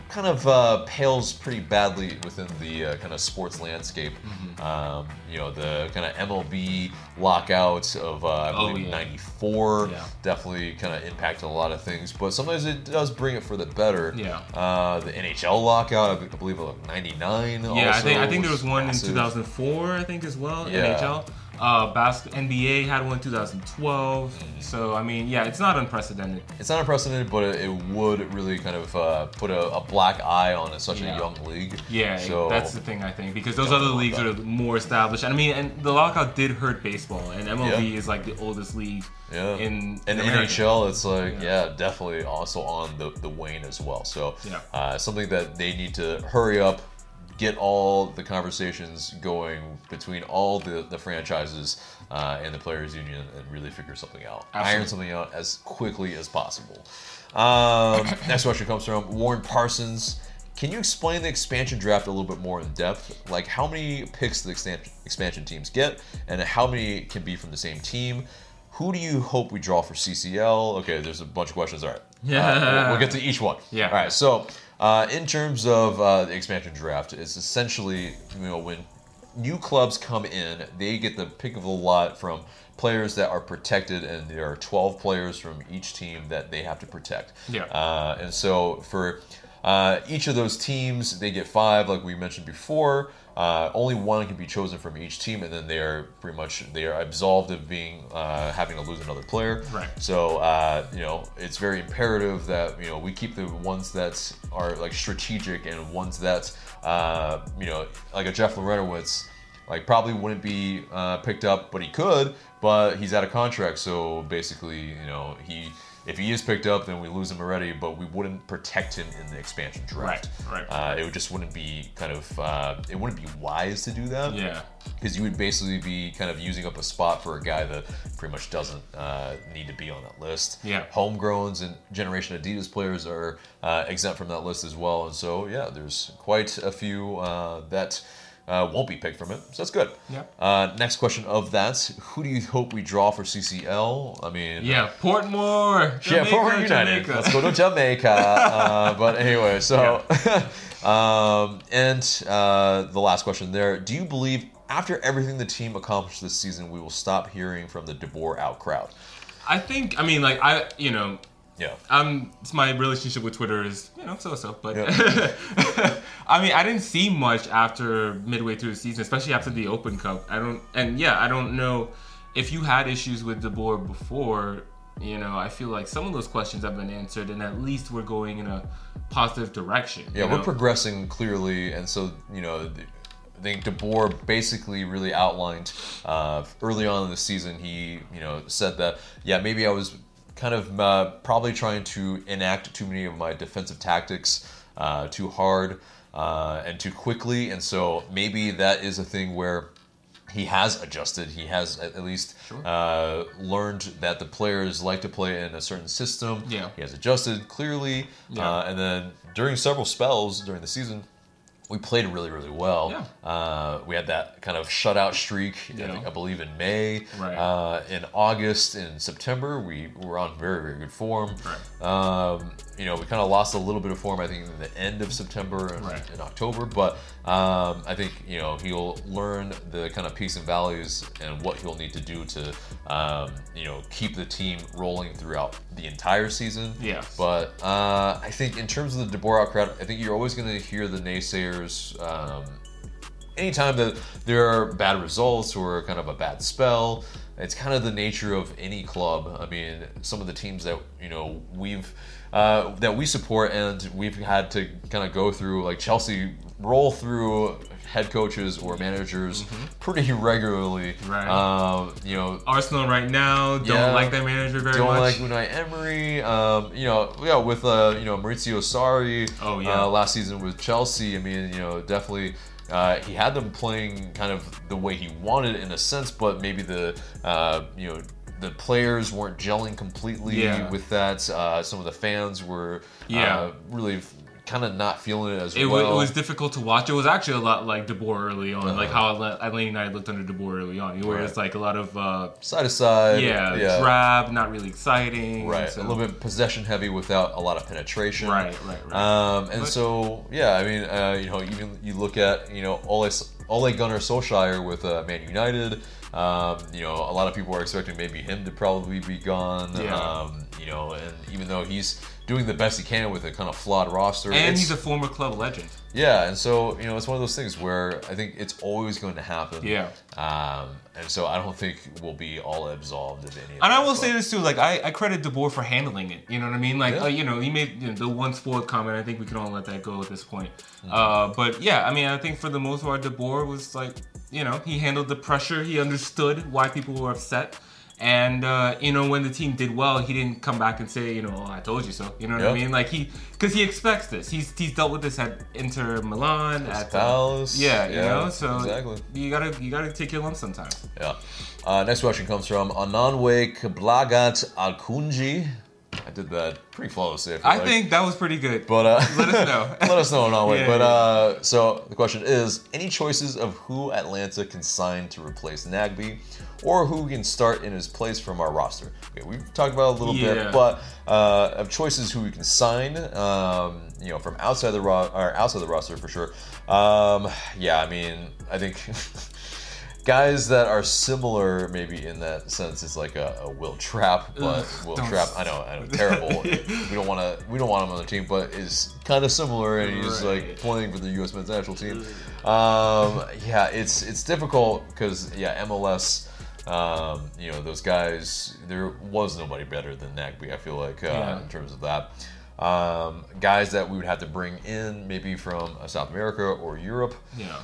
S1: kind of uh, pales pretty badly within the uh, kind of sports landscape.
S2: Mm-hmm.
S1: Um, you know, the kind of MLB lockout of, uh, I
S2: Oh,
S1: believe,
S2: yeah.
S1: 94
S2: Yeah.
S1: definitely kind of impacted a lot of things, but sometimes it does bring it for the better.
S2: Yeah.
S1: Uh, the NHL lockout, I be- I believe, like 99.
S2: Yeah, I think I think there was one
S1: massive.
S2: in 2004. I think as well.
S1: Yeah.
S2: NHL. Uh, basket NBA had one in 2012.
S1: Mm-hmm.
S2: So I mean, yeah, it's not unprecedented.
S1: It's not unprecedented, but it, it would really kind of uh, put a, a black eye on a, such
S2: Yeah.
S1: a young league.
S2: Yeah,
S1: so
S2: that's the thing I think because those other leagues
S1: that.
S2: are more established. I mean, and the lockout did hurt baseball, and MLB
S1: Yeah.
S2: is like the oldest league
S1: Yeah.
S2: in
S1: and
S2: America.
S1: NHL, it's like
S2: Yeah.
S1: yeah. definitely also on the, the wane as well. So uh, something that they need to hurry up, get all the conversations going between all the, the franchises uh, and the players union, and really figure something out, iron something out as quickly as possible. Um, [coughs] next question comes from Warren Parsons. Can you explain the expansion draft a little bit more in depth? Like how many picks the expansion expansion teams get, and how many can be from the same team? Who do you hope we draw for CCL? Okay, there's a bunch of questions. All right,
S2: Yeah.
S1: Uh, we'll, we'll [laughs] get to each one.
S2: Yeah.
S1: All right. So, uh, in terms of uh, the expansion draft, it's essentially you know when new clubs come in, they get the pick of the lot from players that are protected, and there are 12 players from each team that they have to protect.
S2: Yeah.
S1: Uh, and so for uh, each of those teams, they get five, like we mentioned before. Uh, only one can be chosen from each team, and then they are pretty much they are absolved of being uh, having to lose another player.
S2: Right.
S1: So uh, you know it's very imperative that you know we keep the ones that are like strategic and ones that uh, you know like a Jeff Larentowicz like probably wouldn't be uh, picked up, but he could. But he's out of contract, so basically, you know, he if he is picked up, then we lose him already. But we wouldn't protect him in the expansion draft.
S2: Right, right.
S1: Uh, it would just wouldn't be kind of uh, it wouldn't be wise to do that.
S2: Yeah.
S1: Because you would basically be kind of using up a spot for a guy that pretty much doesn't uh, need to be on that list.
S2: Yeah.
S1: Homegrowns and Generation Adidas players are uh, exempt from that list as well. And so, yeah, there's quite a few uh, that uh, won't be picked from it. So that's good.
S2: Yeah.
S1: Uh, next question of that Who do you hope we draw for CCL? I mean,
S2: Yeah, Portmore.
S1: yeah,
S2: Jamaica,
S1: Portmore United.
S2: Jamaica.
S1: Let's go to Jamaica. [laughs] uh, but anyway, so [laughs] um, and uh, the last question there: Do you believe after everything the team accomplished this season, we will stop hearing from the DeBoer out crowd?
S2: I think. I mean, like I, you know,
S1: Yeah.
S2: um, my relationship with Twitter is you know so so, but
S1: Yeah. [laughs]
S2: I mean I didn't see much after midway through the season, especially after the Open Cup. I don't, and yeah, I don't know if you had issues with DeBoer before. You know, I feel like some of those questions have been answered, and at least we're going in a positive direction.
S1: Yeah, we're
S2: know?
S1: progressing clearly, and so you know, the- I think DeBoer basically really outlined uh, early on in the season. He you know said that yeah, maybe I was kind of uh, probably trying to enact too many of my defensive tactics uh, too hard uh, and too quickly, and so maybe that is a thing where he has adjusted. He has at least uh, learned that the players like to play in a certain system.
S2: Yeah.
S1: He has adjusted clearly.
S2: Yeah.
S1: Uh, and then during several spells during the season, we played really, really well.
S2: Yeah.
S1: Uh, we had that kind of shutout streak, I, think, I believe, in May.
S2: Right.
S1: Uh, in August and September, we were on very, very good form.
S2: Right.
S1: Um, you know, we kind of lost a little bit of form, I think, in the end of September and
S2: Right.
S1: in October. But um, I think, you know, he'll learn the kind of peaks and valleys and what he'll need to do to, um, you know, keep the team rolling throughout the entire season.
S2: Yeah.
S1: But uh, I think in terms of the DeBoer crowd, I think you're always going to hear the naysayers um, anytime that there are bad results or kind of a bad spell, it's kind of the nature of any club. I mean, some of the teams that you know we've uh, that we support and we've had to kind of go through, like Chelsea, roll through head coaches or managers pretty [laughs] regularly.
S2: Mm-hmm. Right.
S1: Um, you know,
S2: Arsenal right now don't
S1: Yeah.
S2: like their manager very
S1: don't
S2: much.
S1: like Unai Emery. Um, you know, yeah, with uh, you know Maurizio Sarri.
S2: Oh, yeah.
S1: Uh, last season with Chelsea. I mean, you know, definitely. Uh, he had them playing kind of the way he wanted in a sense, but maybe the uh, you know the players weren't gelling completely
S2: Yeah.
S1: with that. Uh, some of the fans were
S2: Yeah.
S1: uh, really kind of not feeling it as
S2: it,
S1: well.
S2: wa- it was difficult to watch. It was actually a lot like De Boer early on, like how Atla- Atlanta United looked under De Boer early on, where it's
S1: Uh-huh.
S2: Like a lot of uh,
S1: side to side.
S2: yeah, drab, not really exciting.
S1: Right,
S2: so-
S1: a little bit possession heavy without a lot of penetration.
S2: Right, right, right.
S1: Um, and
S2: But-
S1: so, yeah, I mean, uh, you know, even you look at you know Ole Ole Gunnar Solskjaer with uh, Man United. Um, you know, a lot of people are expecting maybe him to probably be gone.
S2: Yeah.
S1: Um, you know, and even though he's doing the best he can with a kind of flawed roster,
S2: and he's a former club legend.
S1: yeah, and so you know, it's one of those things where I think it's always going to happen.
S2: Yeah.
S1: Um, and so I don't think we'll be all absolved of any. Of
S2: And I will
S1: but-
S2: say this too, like I, I credit De Boer for handling it. You know what I mean? Like
S1: Yeah.
S2: uh, you know, he made you know, the one sport comment. I think we can all let that go at this point.
S1: Mm-hmm.
S2: Uh, but yeah, I mean, I think for the most part, De Boer was like, you know, he handled the pressure. He understood why people were upset. And uh, you know when the team did well, he didn't come back and say, you know, oh, I told you so. You know what I mean? Like he, because he expects this. He's he's dealt with this at Inter Milan, at uh,
S1: Palace,
S2: yeah, you
S1: yeah,
S2: know. So
S1: exactly.
S2: you gotta you gotta take your lumps sometimes.
S1: Yeah. Uh, next question comes from Ananwe Blagat Alkunji. I did that pretty flawlessly. I,
S2: I
S1: like.
S2: think that was pretty good.
S1: But uh,
S2: Let us know. [laughs]
S1: let us know, Ananwe.
S2: Yeah,
S1: but
S2: yeah.
S1: uh, so the question is: Any choices of who Atlanta can sign to replace Nagbe, or who can start in his place from our roster? Okay, we've talked about it a little
S2: Yeah.
S1: bit, but uh, of choices who we can sign, um, you know, from outside the ro- or outside the roster for sure. Um, yeah, I mean, I think. [laughs] Guys that are similar, maybe in that sense, is like a, a Wil Trapp, but Wil
S2: don't Trapp,
S1: I know, I know, terrible. [laughs] we don't want to, we don't want him on the team, but is kind of similar, and he's like playing for the U.S. men's national team. Um, yeah, it's it's difficult because yeah, MLS. Um, you know those guys. There was nobody better than Nagbe. I feel like uh,
S2: Yeah.
S1: in terms of that. Um, guys that we would have to bring in, maybe from uh, South America or Europe.
S2: Yeah.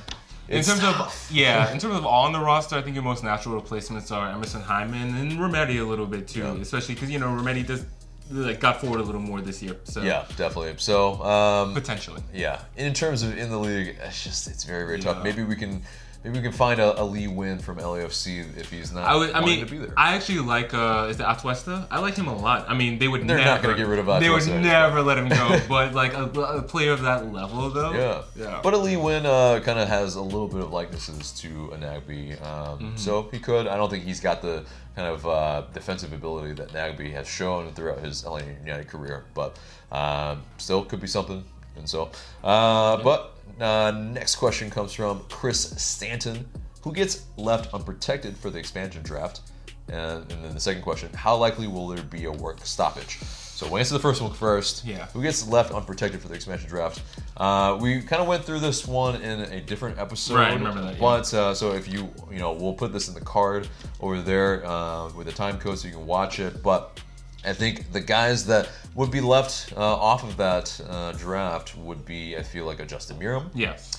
S2: In terms
S1: tough.
S2: of yeah, [laughs] in terms of on the roster, I think your most natural replacements are Emerson Hyndman and Remedi a little bit too,
S1: Yeah.
S2: especially because you know Remedi does like got forward a little more this year, so
S1: Yeah, definitely. So um,
S2: potentially.
S1: Yeah, in terms of in the league, it's just it's very very tough. Maybe we can maybe we can find a, a Lee Nguyen from LAFC if he's not.
S2: I would, I mean,
S1: to be there.
S2: I actually like uh, is it Atuesta? I like him a lot. I mean, they would
S1: They're
S2: never,
S1: not gonna get rid of
S2: They would
S1: Atuesta.
S2: never let him go, [laughs] but like a, a player of that level though.
S1: yeah,
S2: yeah.
S1: But a Lee Nguyen uh, kind of has a little bit of likenesses to a Nagbe, um,
S2: Mm-hmm.
S1: so he could. I don't think he's got the kind of uh, defensive ability that Nagbe has shown throughout his LA United career, but um, still could be something. And so, uh, but uh, next question comes from Chris Stanton, who gets left unprotected for the expansion draft. And, and then the second question: How likely will there be a work stoppage? So we'll answer the first one first.
S2: Yeah.
S1: Who gets left unprotected for the expansion draft? Uh, we kind of went through this one in a different episode.
S2: Right, I remember that, yeah.
S1: But uh, so if you you know we'll put this in the card over there uh, with the time code so you can watch it. But I think the guys that would be left uh, off of that uh, draft would be I feel like a Justin Meram,
S2: Yes.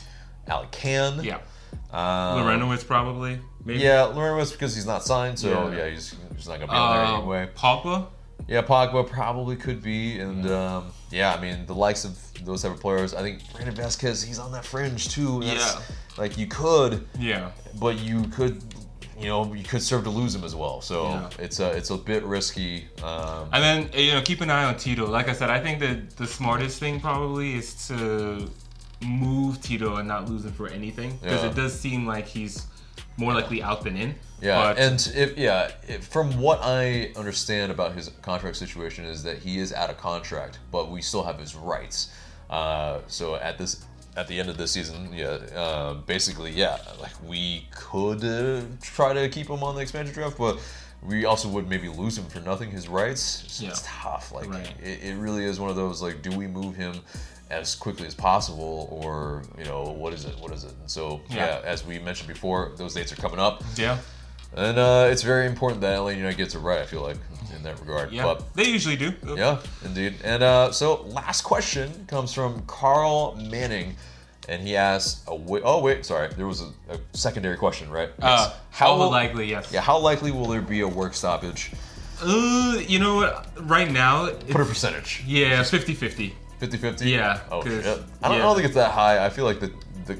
S1: Alec Kann,
S2: Yeah.
S1: um,
S2: Larentowicz probably. Maybe.
S1: Yeah, Larentowicz because he's not signed, so
S2: Yeah.
S1: yeah, he's, he's not gonna be on there
S2: Uh,
S1: anyway.
S2: Pogba.
S1: Yeah, Pogba probably could be, and um, yeah, I mean the likes of those type of players. I think Brandon Vazquez, he's on that fringe too.
S2: Yeah.
S1: like you could,
S2: Yeah.
S1: but you could, you know, you could serve to lose him as well. So
S2: Yeah.
S1: it's a it's a bit risky. Um,
S2: And then you know, keep an eye on Tito. Like I said, I think that the smartest thing probably is to move Tito and not lose him for anything because
S1: Yeah.
S2: it does seem like he's more likely out than in.
S1: Yeah,
S2: But-
S1: and if yeah, if, from what I understand about his contract situation is that he is out of contract, but we still have his rights. Uh, so at this at the end of this season, yeah, uh, basically, yeah, like we could uh, try to keep him on the expansion draft, but we also would maybe lose him for nothing his rights. So
S2: Yeah.
S1: It's tough. Like
S2: Right.
S1: it, it really is one of those like, do we move him as quickly as possible, or you know, what is it? What is it? And so yeah,
S2: Yeah.
S1: as we mentioned before, those dates are coming up,
S2: Yeah.
S1: And uh, it's very important that Atlanta United gets it right. I feel like in that regard.
S2: Yeah. They usually do.
S1: yeah, indeed. And uh, so, last question comes from Carl Manning, and he asks, oh wait, oh, wait sorry, there was a, a secondary question, right?
S2: Uh, how
S1: will-
S2: likely? Yes.
S1: Yeah, how likely will there be a work stoppage?
S2: Uh, you know what? Right now,
S1: Put a percentage.
S2: yeah, 50-50.
S1: 50-50?
S2: Yeah,
S1: Oh shit. I don't, I don't think it's that high. I feel like the the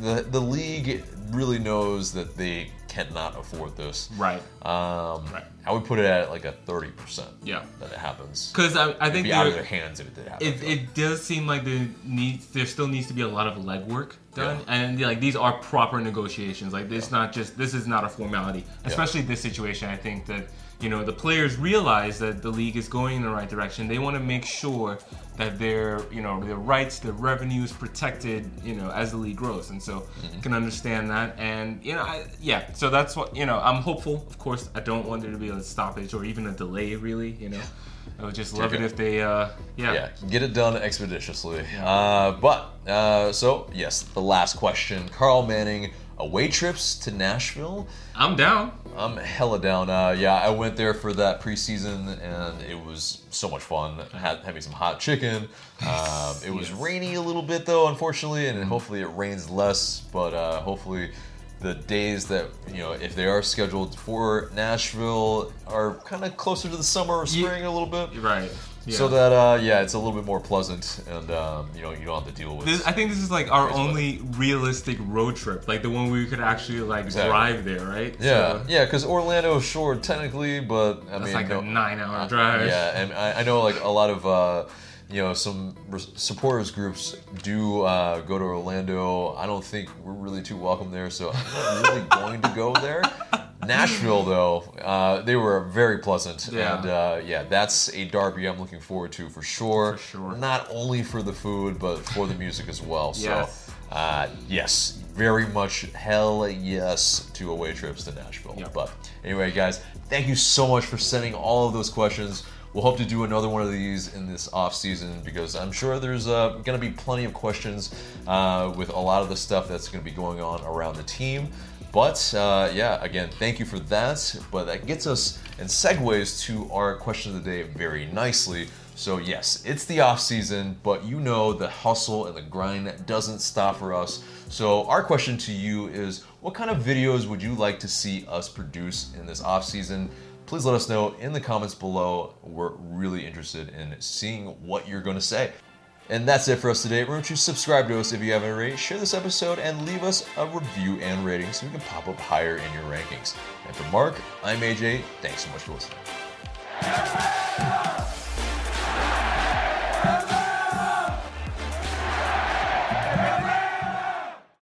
S1: the, the league really knows that they cannot afford this.
S2: Right.
S1: Um,
S2: Right.
S1: I would put it at like a thirty percent.
S2: Yeah.
S1: That it happens.
S2: Because I, I think
S1: be out of their hands if it did happen.
S2: it, it does seem like there needs there still needs to be a lot of legwork done
S1: Yeah.
S2: and like these are proper negotiations like this not just this is not a formality especially this situation i think that you know the players realize that the league is going in the right direction. They want to make sure that their you know their rights their revenues protected you know as the league grows. And so
S1: Mm-hmm.
S2: can understand that. And you know I, yeah so that's what you know i'm hopeful. Of course i don't want there to be a stoppage or even a delay really you know. I would just love it
S1: Okay.
S2: if they uh yeah.
S1: Yeah, get it done expeditiously. Uh, but uh, so yes, the last question, Carl Manning, away trips to Nashville.
S2: i'm down
S1: I'm hella down. Uh, yeah, I went there for that preseason, and it was so much fun. Had had me some hot chicken. Um, it was [laughs]
S2: Yes.
S1: rainy a little bit though, unfortunately, and hopefully it rains less. But uh, hopefully, the days that you know, if they are scheduled for Nashville, are kind of closer to the summer or spring a little bit.
S2: Right. Yeah.
S1: So that uh, yeah, it's a little bit more pleasant, and um, you know you don't have to deal with.
S2: This, I think this is like our only realistic road trip, like the one where we could actually like
S1: Exactly.
S2: drive there, right?
S1: yeah,
S2: So,
S1: yeah, because Orlando is short technically, but I
S2: That's
S1: mean,
S2: like
S1: no-
S2: a nine-hour drive.
S1: Yeah, and I, I know like a lot of uh, you know some supporters groups do uh, go to Orlando. I don't think we're really too welcome there, so I'm not really going to go there. Nashville, though, uh, they were very pleasant,
S2: Yeah.
S1: and uh, yeah, that's a derby I'm looking forward to for sure.
S2: For sure.
S1: Not only for the food, but for the music as well.
S2: Yes.
S1: So, uh, yes, very much hell yes to away trips to Nashville.
S2: Yep.
S1: But anyway, guys, thank you so much for sending all of those questions. We'll hope to do another one of these in this off season because I'm sure there's uh, going to be plenty of questions uh, with a lot of the stuff that's going to be going on around the team. But uh, yeah, again, thank you for that. But that gets us and segues to our question of the day very nicely. So yes, it's the off season, but you know the hustle and the grind doesn't stop for us. So our question to you is, what kind of videos would you like to see us produce in this off season? Please let us know in the comments below. We're really interested in seeing what you're going to say. And that's it for us today. Remember to subscribe to us if you haven't already, share this episode, and leave us a review and rating so we can pop up higher in your rankings. And for Mark, I'm AJ. Thanks so much for listening.